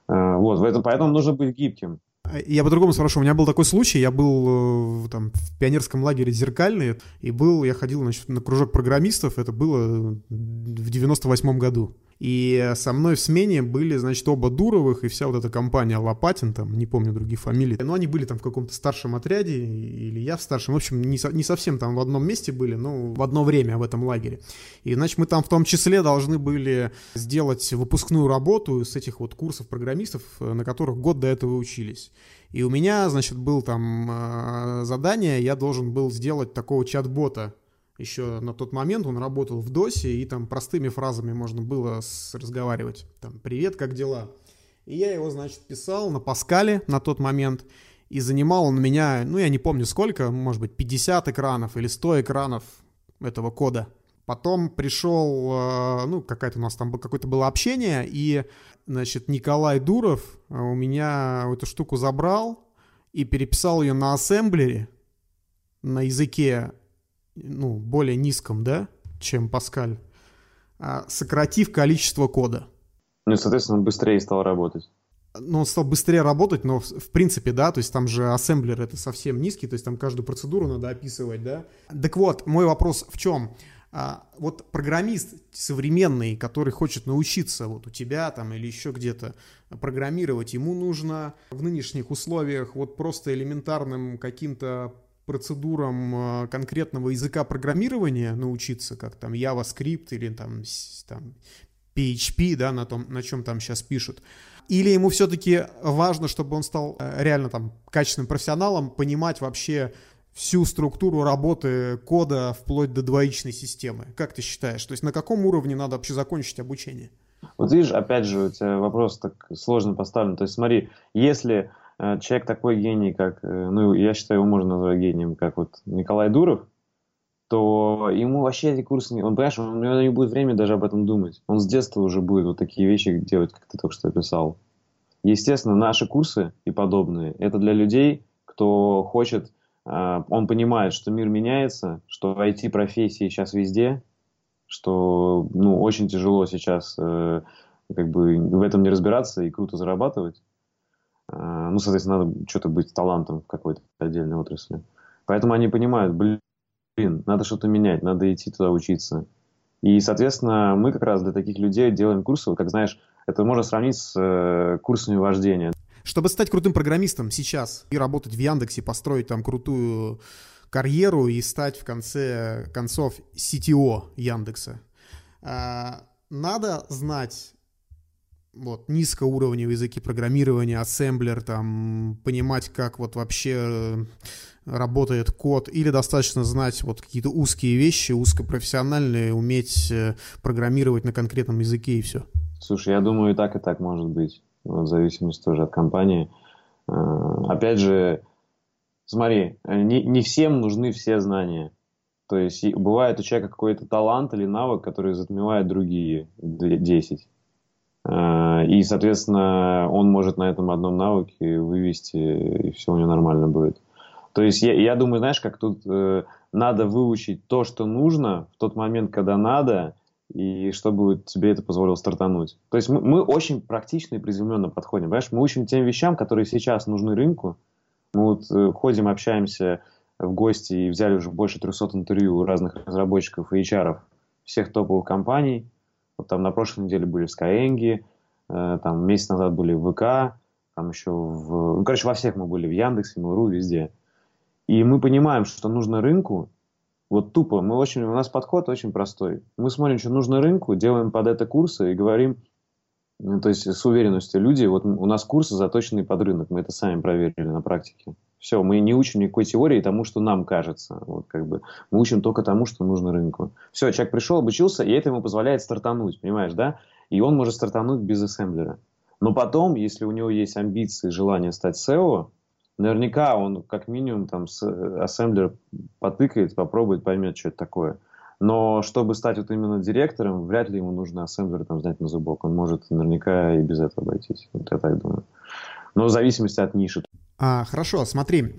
Э, вот, поэтому нужно быть гибким. Я по-другому спрошу. У меня был такой случай. Я был э, там в пионерском лагере «Зеркальный», и был, я ходил значит, на кружок программистов. Это было в 98 году. И со мной в смене были, значит, оба Дуровых и вся вот эта компания Лопатин, там, не помню других фамилий. Но они были там в каком-то старшем отряде, или я в старшем. В общем, не, со, не совсем там в одном месте были, но в одно время в этом лагере. И, значит, мы там в том числе должны были сделать выпускную работу с этих вот курсов программистов, на которых год до этого учились. И у меня, значит, был там э, задание, я должен был сделать такого чат-бота, еще на тот момент он работал в ДОСе, и там простыми фразами можно было разговаривать. Там, привет, как дела? И я его, значит, писал на Паскале на тот момент, и занимал он меня, ну, я не помню сколько, может быть, 50 экранов или 100 экранов этого кода. Потом пришел, э, ну, какая-то у нас там какое-то было общение, и, значит, Николай Дуров э, у меня эту штуку забрал и переписал ее на ассемблере, на языке ну, более низком, да, чем Паскаль, а, сократив количество кода. Ну соответственно, он быстрее стал работать. Ну, он стал быстрее работать, но в принципе, да, то есть там же ассемблер это совсем низкий, то есть там каждую процедуру надо описывать, да. Так вот, мой вопрос в чем? А, вот программист современный, который хочет научиться вот у тебя там или еще где-то программировать, ему нужно в нынешних условиях вот просто элементарным каким-то процедурам а, конкретного языка программирования научиться, как там JavaScript или там, там PHP, да, на том, на чем там сейчас пишут. Или ему все-таки важно, чтобы он стал э, реально там качественным профессионалом, понимать вообще всю структуру работы кода вплоть до двоичной системы. Как ты считаешь? То есть на каком уровне надо вообще закончить обучение? Вот видишь, опять же, у тебя вопрос так сложно поставлен. То есть смотри, если э, человек такой гений, как, э, ну, я считаю, его можно назвать гением, как вот Николай Дуров, то ему вообще эти курсы, не, он, понимаешь, у него не будет времени даже об этом думать. Он с детства уже будет вот такие вещи делать, как ты только что описал. Естественно, наши курсы и подобные, это для людей, кто хочет, он понимает, что мир меняется, что IT-профессии сейчас везде, что ну, очень тяжело сейчас э, как бы в этом не разбираться и круто зарабатывать. Э, ну, соответственно, надо что-то быть талантом в какой-то отдельной отрасли. Поэтому они понимают, блин, надо что-то менять, надо идти туда учиться. И, соответственно, мы как раз для таких людей делаем курсы, как знаешь, это можно сравнить с э, курсами вождения. Чтобы стать крутым программистом сейчас и работать в Яндексе, построить там крутую карьеру и стать в конце концов CTO Яндекса. А, надо знать вот, низкоуровневые языки программирования, ассемблер, там, понимать, как вот вообще э, работает код, или достаточно знать вот какие-то узкие вещи, узкопрофессиональные, уметь э, программировать на конкретном языке и все. Слушай, я думаю, и так, и так может быть, в зависимости тоже от компании. А, опять же, смотри, э, не, не всем нужны все знания. То есть бывает у человека какой-то талант или навык, который затмевает другие 10. А, и, соответственно, он может на этом одном навыке вывести, и все у него нормально будет. То есть я, я думаю, знаешь, как тут э, надо выучить то, что нужно в тот момент, когда надо, и чтобы тебе это позволило стартануть. То есть мы, мы очень практично и приземленно подходим. Понимаешь, мы учим тем вещам, которые сейчас нужны рынку, мы вот э, ходим, общаемся в гости и взяли уже больше 300 интервью у разных разработчиков и HR всех топовых компаний. Вот там на прошлой неделе были в Skyeng, э, там месяц назад были в ВК, там еще в... Ну, короче, во всех мы были, в Яндексе, Mail.ru, везде. И мы понимаем, что нужно рынку, вот тупо, мы очень, у нас подход очень простой. Мы смотрим, что нужно рынку, делаем под это курсы и говорим, ну, то есть с уверенностью люди, вот у нас курсы заточенные под рынок, мы это сами проверили на практике. Все, мы не учим никакой теории тому, что нам кажется. Вот как бы мы учим только тому, что нужно рынку. Все, человек пришел, обучился, и это ему позволяет стартануть, понимаешь, да? И он может стартануть без ассемблера. Но потом, если у него есть амбиции, желание стать SEO, наверняка он как минимум там с ассемблер потыкает, попробует, поймет, что это такое. Но чтобы стать вот именно директором, вряд ли ему нужно ассемблер там знать на зубок. Он может наверняка и без этого обойтись. Вот я так думаю. Но в зависимости от ниши. А, хорошо, смотри,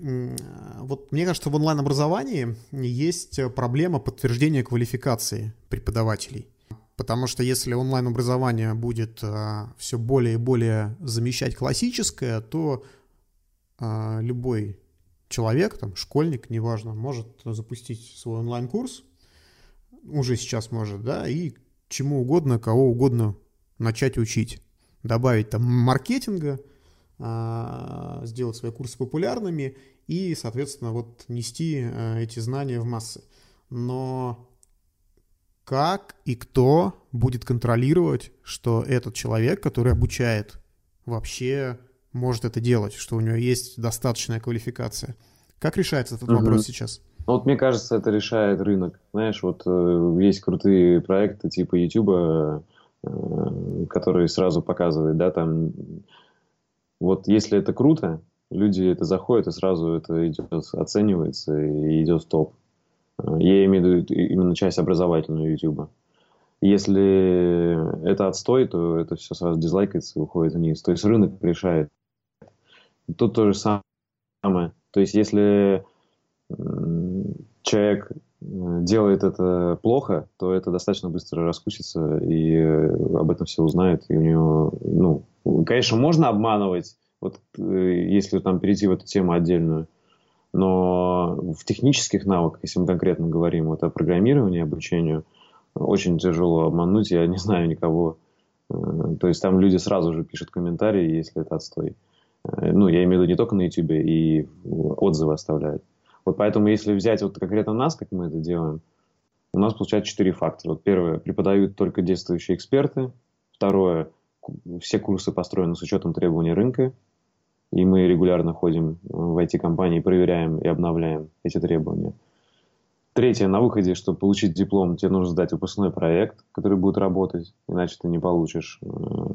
вот мне кажется, в онлайн-образовании есть проблема подтверждения квалификации преподавателей. Потому что если онлайн-образование будет а, все более и более замещать классическое, то любой человек, там, школьник, неважно, может запустить свой онлайн-курс, уже сейчас может, да, и чему угодно, кого угодно начать учить. Добавить там маркетинга, а, сделать свои курсы популярными и, соответственно, вот нести а, эти знания в массы. Но как и кто будет контролировать, что этот человек, который обучает, вообще может это делать, что у него есть достаточная квалификация? Как решается этот угу. вопрос сейчас? Ну, вот мне кажется, это решает рынок. Знаешь, вот э, есть крутые проекты типа YouTube, э, которые сразу показывают, да, там, вот если это круто, люди это заходят и сразу это идет, оценивается и идет топ. Э, я имею в виду именно часть образовательную YouTube. Если это отстой, то это все сразу дизлайкается и уходит вниз. То есть рынок решает. Тут то же самое. То есть если человек э, делает это плохо, то это достаточно быстро раскусится и э, об этом все узнают. И у него, ну, конечно, можно обманывать, вот э, если там перейти в эту тему отдельную, но в технических навыках, если мы конкретно говорим вот о программировании, обучению, очень тяжело обмануть, я не знаю никого. То есть там люди сразу же пишут комментарии, если это отстой. Ну, я имею в виду не только на YouTube, и отзывы оставляют. Вот поэтому, если взять вот конкретно нас, как мы это делаем, у нас получается четыре фактора. Вот первое, преподают только действующие эксперты, Второе, все курсы построены с учетом требований рынка, и мы регулярно ходим в IT-компании, проверяем и обновляем эти требования. Третье, на выходе, чтобы получить диплом, тебе нужно сдать выпускной проект, который будет работать, иначе ты не получишь э, э,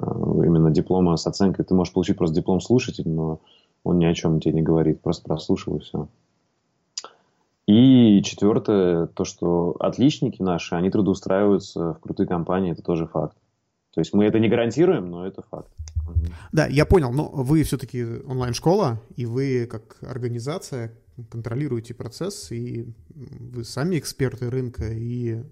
именно диплома с оценкой. Ты можешь получить просто диплом слушателя, но он ни о чем тебе не говорит, просто прослушал и все. И четвертое, то, что отличники наши, они трудоустраиваются в крутые компании, это тоже факт. То есть мы это не гарантируем, но это факт. Да, я понял, но вы все-таки онлайн-школа, и вы как организация контролируете процесс, и вы сами эксперты рынка, и э,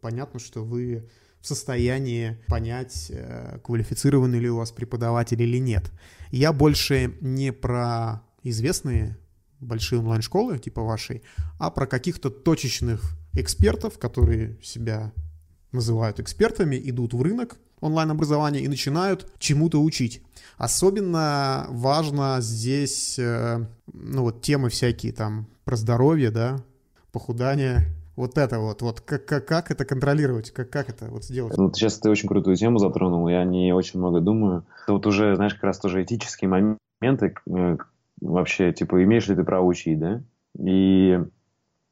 понятно, что вы в состоянии понять, э, квалифицированы ли у вас преподаватели или нет. Я больше не про известные большие онлайн-школы, типа вашей, а про каких-то точечных экспертов, которые себя называют экспертами, идут в рынок онлайн-образования и начинают чему-то учить. Особенно важно здесь, э, ну вот темы всякие там про здоровье, да, похудание, вот это вот, вот как, как, как это контролировать, как, как это вот сделать? Ну, сейчас ты очень крутую тему затронул, я не очень много думаю. Это вот уже, знаешь, как раз тоже этические моменты, э, вообще, типа, имеешь ли ты право учить, да? И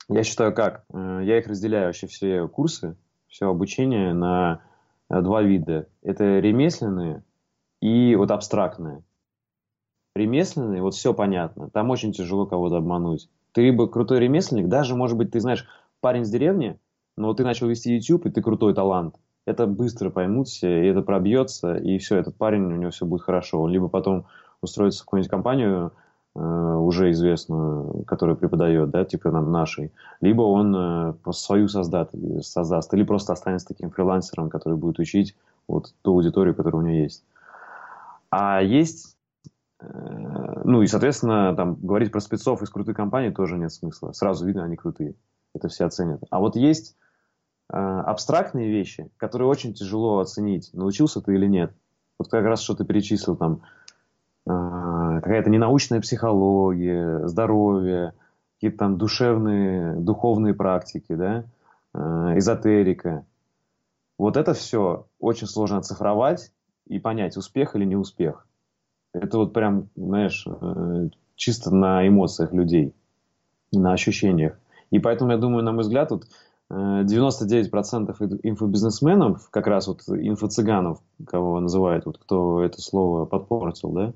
я считаю как? Э, я их разделяю вообще все курсы, все обучение на э, два вида. Это ремесленные и вот абстрактные. Ремесленные, вот все понятно. Там очень тяжело кого-то обмануть. Ты бы крутой ремесленник, даже, может быть, ты знаешь, парень с деревни, но ты начал вести YouTube, и ты крутой талант. Это быстро поймут все, и это пробьется, и все, этот парень, у него все будет хорошо. Он либо потом устроится в какую-нибудь компанию, Э, уже известную, которая преподает, да, типа нам нашей, либо он э, свою создаст, создаст, или просто останется таким фрилансером, который будет учить вот ту аудиторию, которая у него есть. А есть, э, ну и, соответственно, там говорить про спецов из крутой компании тоже нет смысла. Сразу видно, они крутые. Это все оценят. А вот есть абстрактные вещи, которые очень тяжело оценить, научился ты или нет. Вот как раз что ты перечислил там, а, какая-то ненаучная психология, здоровье, какие-то там душевные, духовные практики, да, а, эзотерика. Вот это все очень сложно оцифровать и понять, успех или не успех. Это вот прям, знаешь, э, чисто на эмоциях людей, на ощущениях. И поэтому, я думаю, на мой взгляд, вот 99% э, инфобизнесменов, как раз вот инфо-цыганов, кого называют, вот кто это слово подпортил, да,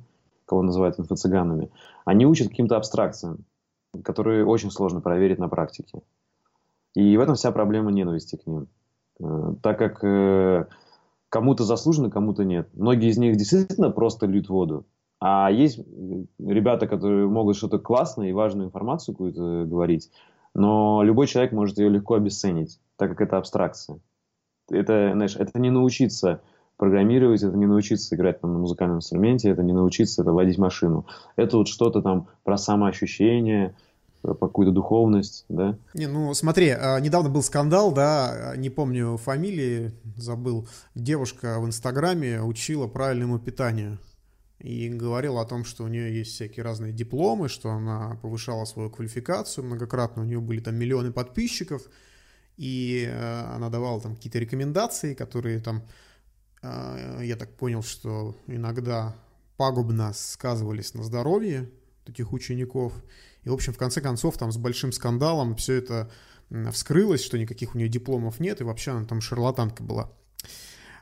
кого называют инфо-цыганами, они учат каким-то абстракциям, которые очень сложно проверить на практике. И в этом вся проблема ненависти к ним. Э, так как э, кому-то заслуженно, кому-то нет. Многие из них действительно просто льют воду. А есть ребята, которые могут что-то классное и важную информацию какую-то говорить, но любой человек может ее легко обесценить, так как это абстракция. Это, знаешь, это не научиться программировать, это не научиться играть там, на музыкальном инструменте, это не научиться это водить машину. Это вот что-то там про самоощущение, про какую-то духовность, да? Не, ну смотри, а, недавно был скандал, да, не помню фамилии, забыл. Девушка в Инстаграме учила правильному питанию и говорила о том, что у нее есть всякие разные дипломы, что она повышала свою квалификацию многократно, у нее были там миллионы подписчиков, и э, она давала там какие-то рекомендации, которые там а, я так понял, что иногда пагубно сказывались на здоровье таких учеников. И, в общем, в конце концов, там с большим скандалом все это вскрылось, что никаких у нее дипломов нет, и вообще она там шарлатанка была.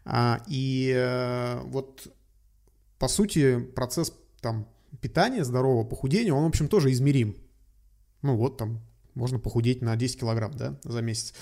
А, и э, вот, по сути, процесс там питания здорового, похудения, он, в общем, тоже измерим. Ну вот там можно похудеть на 10 килограмм, да, за месяц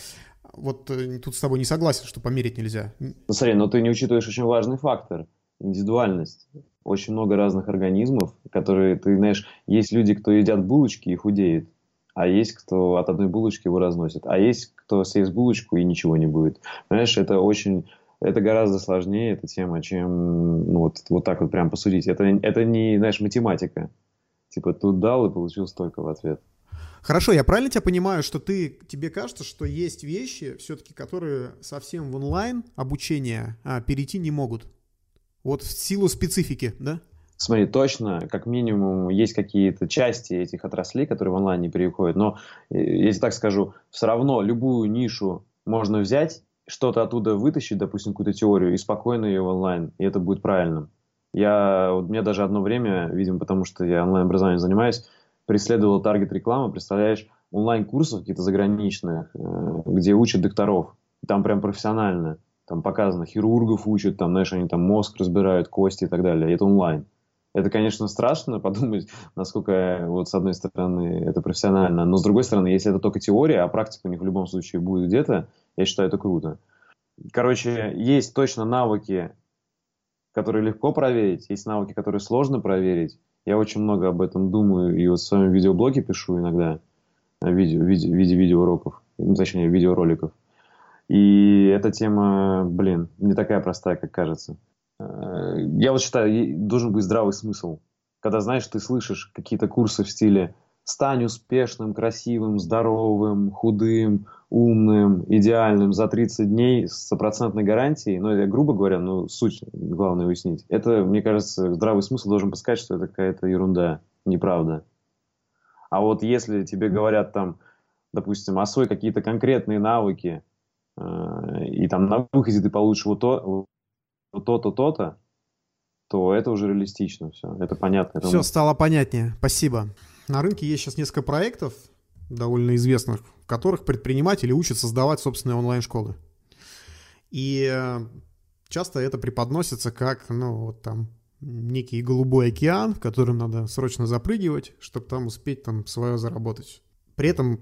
вот э, тут с тобой не согласен, что померить нельзя. Ну, смотри, но ты не учитываешь очень важный фактор – индивидуальность. Очень много разных организмов, которые, ты знаешь, есть люди, кто едят булочки и худеет, а есть кто от одной булочки его разносит, а есть кто съест булочку и ничего не будет. Понимаешь, это очень это гораздо сложнее, эта тема, чем ну, вот, вот так вот прям посудить. Это, это не, знаешь, математика. Типа тут дал и получил столько в ответ. Хорошо, я правильно тебя понимаю, что ты, тебе кажется, что есть вещи все-таки, которые совсем в онлайн обучение а, перейти не могут? Вот в силу специфики, да? Смотри, точно, как минимум, есть какие-то части этих отраслей, которые в онлайн не переходят, но, э, если так скажу, все равно любую нишу можно взять что-то оттуда вытащить, допустим, какую-то теорию, и спокойно ее в онлайн, и это будет правильным. Я, вот мне даже одно время, видимо, потому что я онлайн-образованием занимаюсь, преследовал таргет рекламы, представляешь, онлайн-курсов каких-то заграничных, э, где учат докторов. Там прям профессионально. Там показано, хирургов учат, там, знаешь, они там мозг разбирают, кости и так далее. Это онлайн. Это, конечно, страшно подумать, насколько вот с одной стороны это профессионально, но с другой стороны, если это только теория, а практика у них в любом случае будет где-то, я считаю, это круто. Короче, есть точно навыки, которые легко проверить, есть навыки, которые сложно проверить. Я очень много об этом думаю и вот в своем видеоблоге пишу иногда видео, в виде, в виде видеоуроков, ну, точнее, видеороликов. И эта тема, блин, не такая простая, как кажется. Э, я вот считаю, должен быть здравый смысл. Когда, знаешь, ты слышишь какие-то курсы в стиле «стань успешным, красивым, здоровым, худым, умным, идеальным за 30 дней с стопроцентной гарантией», ну, это грубо говоря, но суть главное уяснить. Это, мне кажется, здравый смысл должен подсказать, что это какая-то ерунда, неправда. А вот если тебе говорят там, допустим, освой какие-то конкретные навыки, э, и там на выходе ты получишь вот то, то-то, то-то, то это уже реалистично все, это понятно. Все стало понятнее, спасибо. На рынке есть сейчас несколько проектов, довольно известных, в которых предприниматели учат создавать собственные онлайн-школы. И э, часто это преподносится как, ну, вот там, некий голубой океан, в котором надо срочно запрыгивать, чтобы там успеть там свое заработать. При этом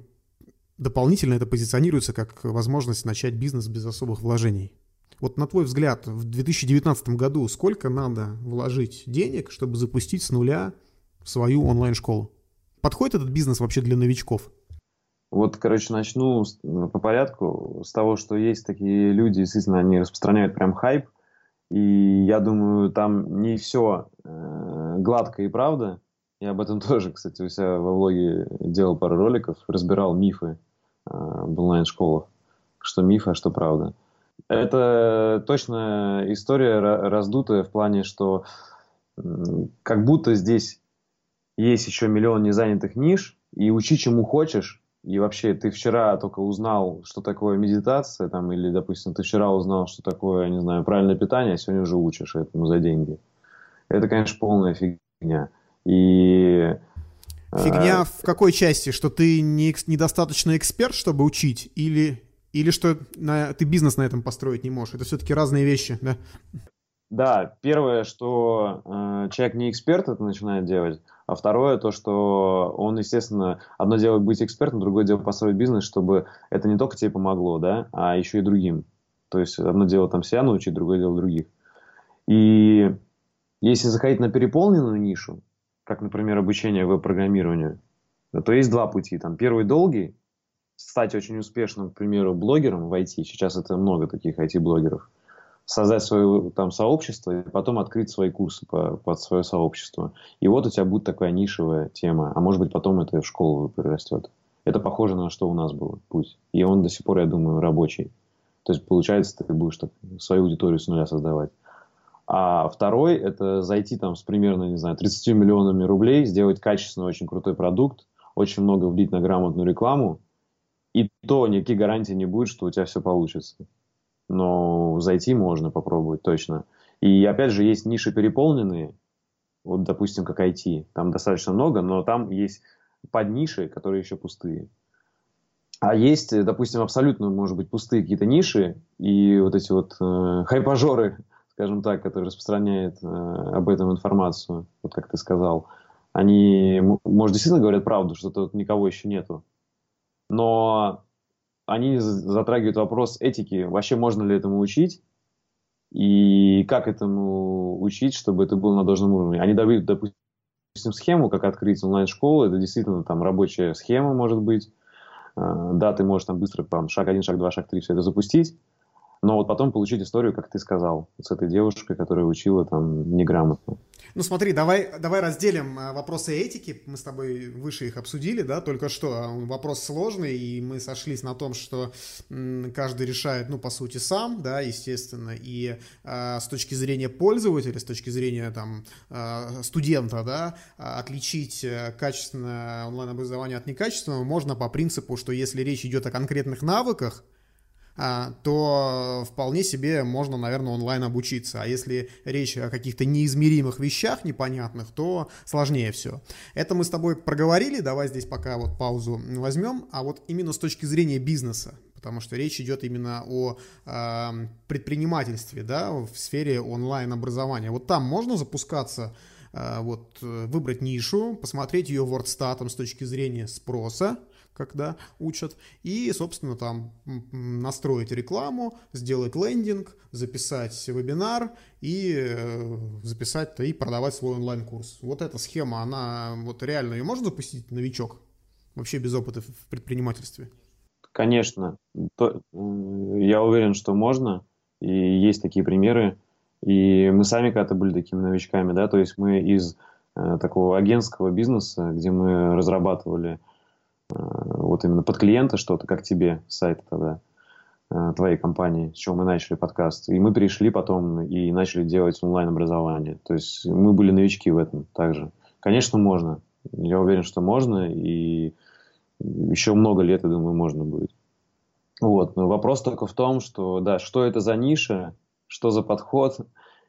дополнительно это позиционируется как возможность начать бизнес без особых вложений. Вот на твой взгляд, в 2019 году сколько надо вложить денег, чтобы запустить с нуля свою онлайн-школу? Подходит этот бизнес вообще для новичков? Вот, короче, начну по порядку с того, что есть такие люди, действительно, они распространяют прям хайп, и я думаю, там не все э, гладко и правда. Я об этом тоже, кстати, у себя во влоге делал пару роликов, разбирал мифы э, в онлайн-школах. Что мифы, а что правда. Это точно история раздутая в плане, что как будто здесь есть еще миллион незанятых ниш, и учи чему хочешь, и вообще, ты вчера только узнал, что такое медитация, там, или, допустим, ты вчера узнал, что такое, не знаю, правильное питание, а сегодня уже учишь этому за деньги. Это, конечно, полная фигня. И... Фигня э, в какой части? Что ты не, недостаточно эксперт, чтобы учить? Или, или что на, ты бизнес на этом построить не можешь? Это все-таки разные вещи, да? Да, первое, что э, человек не эксперт это начинает делать, а второе, то, что он, естественно, одно дело быть экспертом, другое дело построить бизнес, чтобы это не только тебе помогло, да, а еще и другим. То есть одно дело там себя научить, другое дело других. И если заходить на переполненную нишу, как, например, обучение веб-программированию, то есть два пути. Там первый долгий, стать очень успешным, к примеру, блогером в IT. Сейчас это много таких IT-блогеров – создать свое там сообщество и потом открыть свои курсы по, под свое сообщество. И вот у тебя будет такая нишевая тема, а может быть потом это в школу перерастет. Это похоже на что у нас было путь. И он до сих пор, я думаю, рабочий. То есть, получается, ты будешь так, свою аудиторию с нуля создавать. А второй – это зайти там с примерно, не знаю, 30 миллионами рублей, сделать качественный, очень крутой продукт, очень много влить на грамотную рекламу, и то никаких гарантий не будет, что у тебя все получится но зайти можно попробовать точно. И опять же, есть ниши переполненные, вот, допустим, как IT, там достаточно много, но там есть подниши, которые еще пустые. А есть, допустим, абсолютно, может быть, пустые какие-то ниши, и вот эти вот э, хайпажоры, скажем так, которые распространяют э, об этом информацию, вот как ты сказал, они, может, действительно говорят правду, что тут никого еще нету. Но они затрагивают вопрос этики. Вообще можно ли этому учить? И как этому учить, чтобы это было на должном уровне? Они дают, допустим, схему, как открыть онлайн-школу. Это действительно там рабочая схема может быть. А, да, ты можешь там быстро там, шаг один, шаг два, шаг три все это запустить. Но вот потом получить историю, как ты сказал, с этой девушкой, которая учила там неграмотно. Ну смотри, давай, давай разделим а, вопросы этики. Мы с тобой выше их обсудили, да, только что. А, вопрос сложный, и мы сошлись на том, что каждый решает, ну, по сути, сам, да, естественно. И э, с точки зрения пользователя, с точки зрения там э, студента, да, отличить э, качественное онлайн-образование от некачественного можно по принципу, что если речь идет о конкретных навыках, то вполне себе можно, наверное, онлайн обучиться. А если речь о каких-то неизмеримых вещах непонятных, то сложнее все. Это мы с тобой проговорили, давай здесь пока вот паузу возьмем. А вот именно с точки зрения бизнеса, потому что речь идет именно о э, предпринимательстве, да, в сфере онлайн-образования. Вот там можно запускаться, э, вот выбрать нишу, посмотреть ее WordStat с точки зрения спроса, когда учат, и, собственно, там настроить рекламу, сделать лендинг, записать вебинар и э, записать и продавать свой онлайн-курс. Вот эта схема, она вот реально ее можно запустить новичок, вообще без опыта в предпринимательстве? Конечно, я уверен, что можно, и есть такие примеры, и мы сами когда-то были такими новичками, да, то есть мы из э, такого агентского бизнеса, где мы разрабатывали Э, вот именно под клиента что-то, как тебе сайт тогда, э, твоей компании, с чего мы начали подкаст. И мы перешли потом и начали делать онлайн-образование. То есть мы были новички в этом также. Конечно, можно. Я уверен, что можно. И еще много лет, я думаю, можно будет. Вот. Но вопрос только в том, что, да, что это за ниша, что за подход.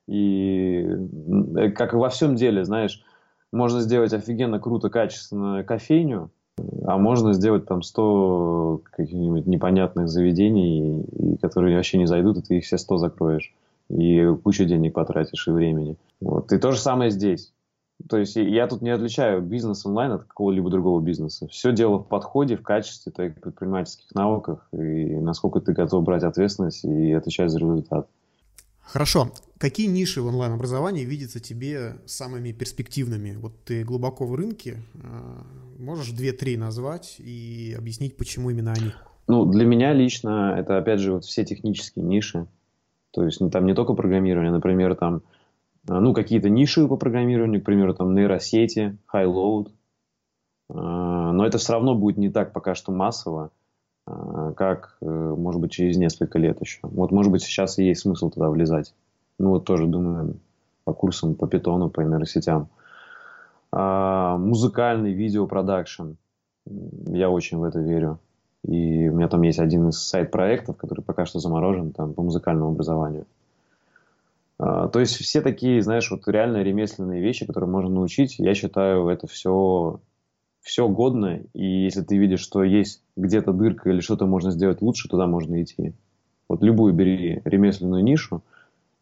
И как и во всем деле, знаешь, можно сделать офигенно круто, качественно кофейню, а можно сделать там 100 каких-нибудь непонятных заведений, которые вообще не зайдут, и ты их все 100 закроешь. И кучу денег потратишь и времени. Вот. И то же самое здесь. То есть я тут не отличаю бизнес онлайн от какого-либо другого бизнеса. Все дело в подходе, в качестве твоих предпринимательских навыках и насколько ты готов брать ответственность и отвечать за результат. Хорошо. Какие ниши в онлайн-образовании видятся тебе самыми перспективными? Вот ты глубоко в рынке, а, можешь две-три назвать и объяснить, почему именно они? Ну, для меня лично это, опять же, вот все технические ниши. То есть ну, там не только программирование, например, там, а, ну, какие-то ниши по программированию, к примеру, там нейросети, high-load. А, но это все равно будет не так пока что массово. А, как, э, может быть, через несколько лет еще. Вот, может быть, сейчас и есть смысл туда влезать. Ну, вот тоже думаю по курсам, по питону, по нейросетям. А, музыкальный видеопродакшн. Я очень в это верю. И у меня там есть один из сайт-проектов, который пока что заморожен там, по музыкальному образованию. А, то есть все такие, знаешь, вот реально ремесленные вещи, которые можно научить, я считаю, это все все годно, и если ты видишь, что есть где-то дырка или что-то можно сделать лучше, туда можно идти. Вот любую бери ремесленную нишу,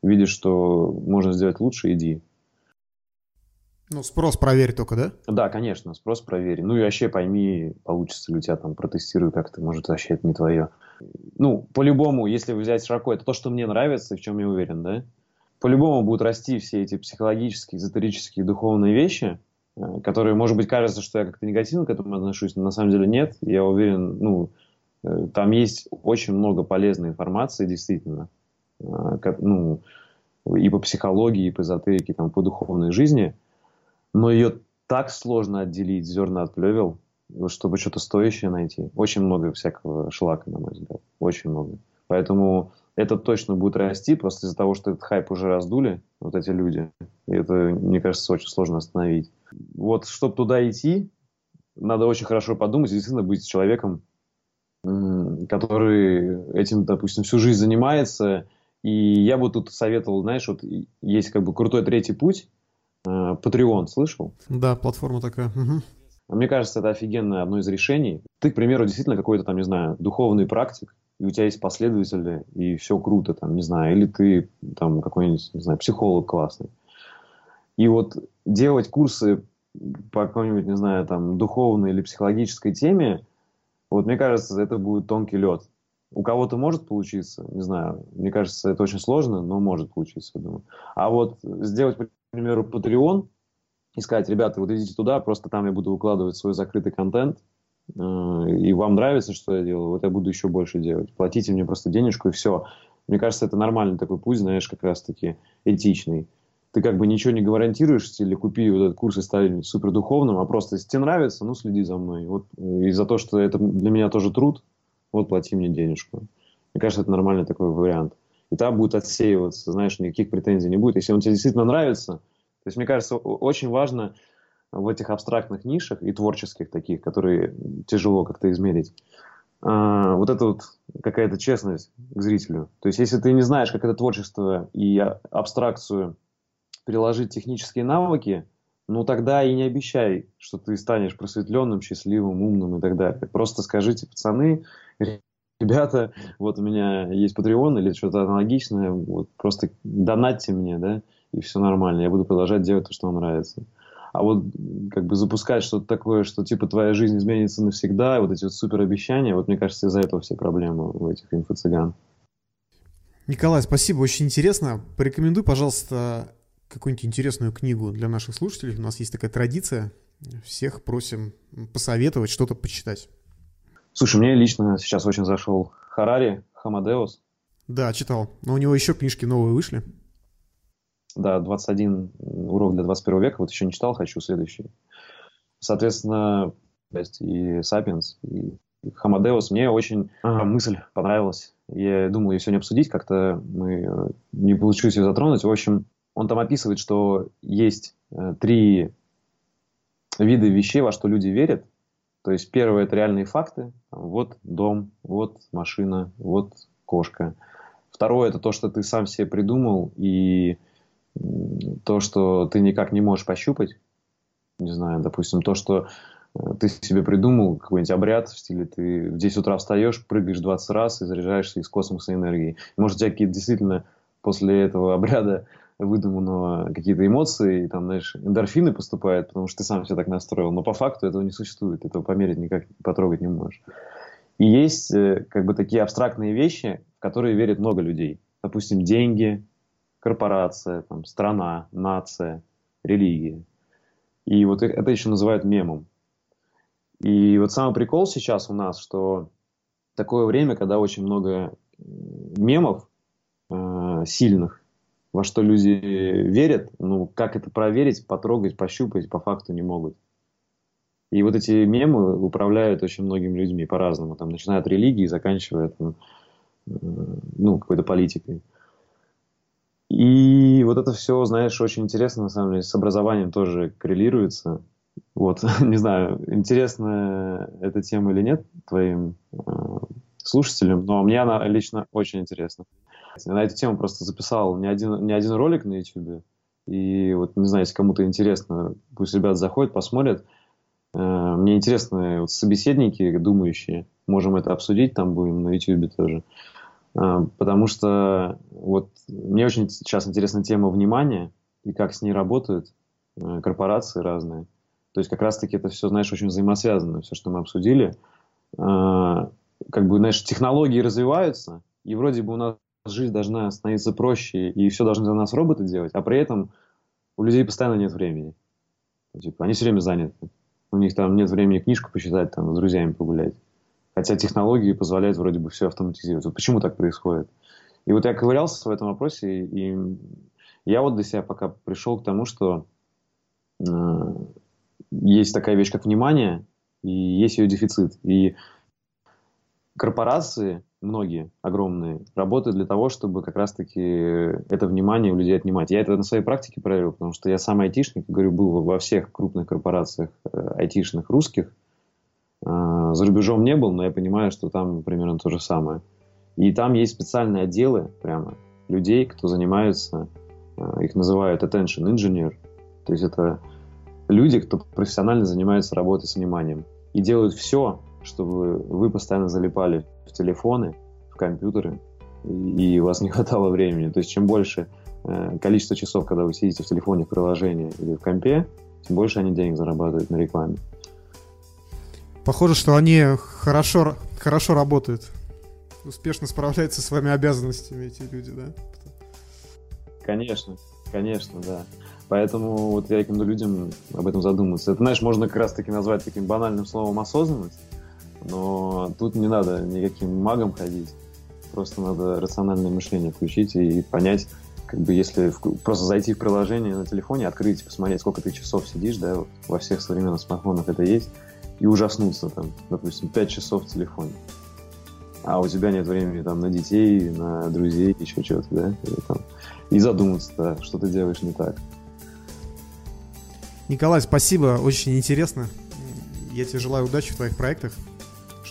видишь, что можно сделать лучше, иди. Ну, спрос проверь только, да? Да, конечно, спрос проверь. Ну и вообще пойми, получится ли у тебя там, протестируй как-то, может, вообще это не твое. Ну, по-любому, если взять широко, это то, что мне нравится, в чем я уверен, да? По-любому будут расти все эти психологические, эзотерические, духовные вещи – которые, может быть, кажется, что я как-то негативно к этому отношусь, но на самом деле нет. Я уверен, ну, э, там есть очень много полезной информации, действительно, э, ну, и по психологии, и по эзотерике, там, по духовной жизни, но ее так сложно отделить зерна от плевел, чтобы что-то стоящее найти. Очень много всякого шлака, на мой взгляд. Очень много. Поэтому это точно будет расти, просто из-за того, что этот хайп уже раздули, вот эти люди. И это, мне кажется, очень сложно остановить. Вот, чтобы туда идти, надо очень хорошо подумать, действительно быть человеком, который этим, допустим, всю жизнь занимается. И я бы тут советовал, знаешь, вот есть как бы крутой третий путь, э, Patreon, слышал? Да, платформа такая. Угу. Мне кажется, это офигенное одно из решений. Ты, к примеру, действительно какой-то там, не знаю, духовный практик, и у тебя есть последователи, и все круто, там, не знаю, или ты там какой-нибудь, не знаю, психолог классный. И вот делать курсы по какой-нибудь, не знаю, там, духовной или психологической теме, вот мне кажется, это будет тонкий лед. У кого-то может получиться, не знаю, мне кажется, это очень сложно, но может получиться, я думаю. А вот сделать, к примеру, Patreon и сказать, ребята, вот идите туда, просто там я буду выкладывать свой закрытый контент, и вам нравится, что я делаю, вот я буду еще больше делать. Платите мне просто денежку и все. Мне кажется, это нормальный такой путь, знаешь, как раз-таки этичный ты как бы ничего не гарантируешь, или купи вот этот курс и стали супер духовным, а просто если тебе нравится, ну следи за мной. Вот, и за то, что это для меня тоже труд, вот плати мне денежку. Мне кажется, это нормальный такой вариант. И там будет отсеиваться, знаешь, никаких претензий не будет. Если он тебе действительно нравится, то есть, мне кажется, очень важно в этих абстрактных нишах и творческих таких, которые тяжело как-то измерить, а, вот это вот какая-то честность к зрителю. То есть, если ты не знаешь, как это творчество и абстракцию приложить технические навыки, ну тогда и не обещай, что ты станешь просветленным, счастливым, умным и так далее. Просто скажите, пацаны, ребята, вот у меня есть Patreon или что-то аналогичное, вот просто донатьте мне, да, и все нормально, я буду продолжать делать то, что вам нравится. А вот как бы запускать что-то такое, что типа твоя жизнь изменится навсегда, вот эти вот супер обещания, вот мне кажется, из-за этого все проблемы у этих инфо-цыган. Николай, спасибо, очень интересно. Порекомендуй, пожалуйста, какую-нибудь интересную книгу для наших слушателей. У нас есть такая традиция. Всех просим посоветовать, что-то почитать. Слушай, мне лично сейчас очень зашел Харари, Хамадеус. Да, читал. Но у него еще книжки новые вышли. Да, 21 урок для 21 века. Вот еще не читал, хочу следующий. Соответственно, и Сапиенс, и Хамадеус. Мне очень ага. мысль понравилась. Я думал ее сегодня обсудить, как-то мы э, не получилось ее затронуть. В общем, он там описывает, что есть э, три вида вещей, во что люди верят. То есть первое – это реальные факты. Вот дом, вот машина, вот кошка. Второе – это то, что ты сам себе придумал, и то, что ты никак не можешь пощупать. Не знаю, допустим, то, что э, ты себе придумал какой-нибудь обряд в стиле ты в 10 утра встаешь, прыгаешь 20 раз и заряжаешься из космоса энергией. Может, у тебя какие-то действительно после этого обряда выдуманного какие-то эмоции, и там, знаешь, эндорфины поступают, потому что ты сам все так настроил. Но по факту этого не существует, этого померить никак, потрогать не можешь. И есть э, как бы такие абстрактные вещи, в которые верят много людей. Допустим, деньги, корпорация, там, страна, нация, религия. И вот это еще называют мемом. И вот самый прикол сейчас у нас, что такое время, когда очень много мемов э, сильных, во что люди верят, ну, как это проверить, потрогать, пощупать, по факту не могут. И вот эти мемы управляют очень многими людьми по-разному, там, начиная от религии, заканчивая там, э, ну, какой-то политикой. И вот это все, знаешь, очень интересно, на самом деле, с образованием тоже коррелируется. Вот, не знаю, интересна эта тема или нет твоим э, слушателям, но мне она лично очень интересна. Я на эту тему просто записал не один, не один ролик на YouTube. И вот, не знаю, если кому-то интересно, пусть ребята заходят, посмотрят. Э, мне интересны вот собеседники, думающие. Можем это обсудить, там будем на YouTube тоже. Э, потому что вот мне очень сейчас интересна тема внимания и как с ней работают э, корпорации разные. То есть как раз-таки это все, знаешь, очень взаимосвязано, все, что мы обсудили. Как бы, знаешь, технологии развиваются, и вроде бы у нас жизнь должна становиться проще, и все должны за нас роботы делать, а при этом у людей постоянно нет времени. Типа, они все время заняты. У них там нет времени книжку почитать, там, с друзьями погулять. Хотя технологии позволяют вроде бы все автоматизировать. Вот почему так происходит? И вот я ковырялся в этом вопросе, и я вот для себя пока пришел к тому, что э, есть такая вещь, как внимание, и есть ее дефицит. И корпорации, многие, огромные, работают для того, чтобы как раз-таки это внимание у людей отнимать. Я это на своей практике проверил, потому что я сам айтишник, говорю, был во всех крупных корпорациях э, айтишных русских. Э, за рубежом не был, но я понимаю, что там примерно то же самое. И там есть специальные отделы прямо людей, кто занимается, э, их называют attention engineer, то есть это люди, кто профессионально занимается работой с вниманием и делают все, чтобы вы постоянно залипали в телефоны, в компьютеры, и, у вас не хватало времени. То есть чем больше э, количество часов, когда вы сидите в телефоне, в приложении или в компе, тем больше они денег зарабатывают на рекламе. Похоже, что они хорошо, хорошо работают. Успешно справляются с своими обязанностями эти люди, да? Конечно, конечно, да. Поэтому вот я рекомендую людям об этом задуматься. Это, знаешь, можно как раз-таки назвать таким банальным словом осознанность, но тут не надо никаким магом ходить. Просто надо рациональное мышление включить и понять, как бы если в, просто зайти в приложение на телефоне, открыть, посмотреть, сколько ты часов сидишь, да, во всех современных смартфонах это есть, и ужаснуться там, допустим, 5 часов в телефоне. А у тебя нет времени там на детей, на друзей, еще чего-то, да, и, там, и задуматься, да, что ты делаешь не так. Николай, спасибо, очень интересно. Я тебе желаю удачи в твоих проектах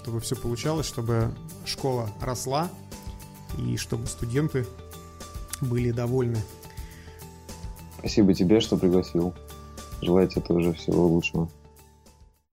чтобы все получалось, чтобы школа росла и чтобы студенты были довольны. Спасибо тебе, что пригласил. Желаю тебе тоже всего лучшего.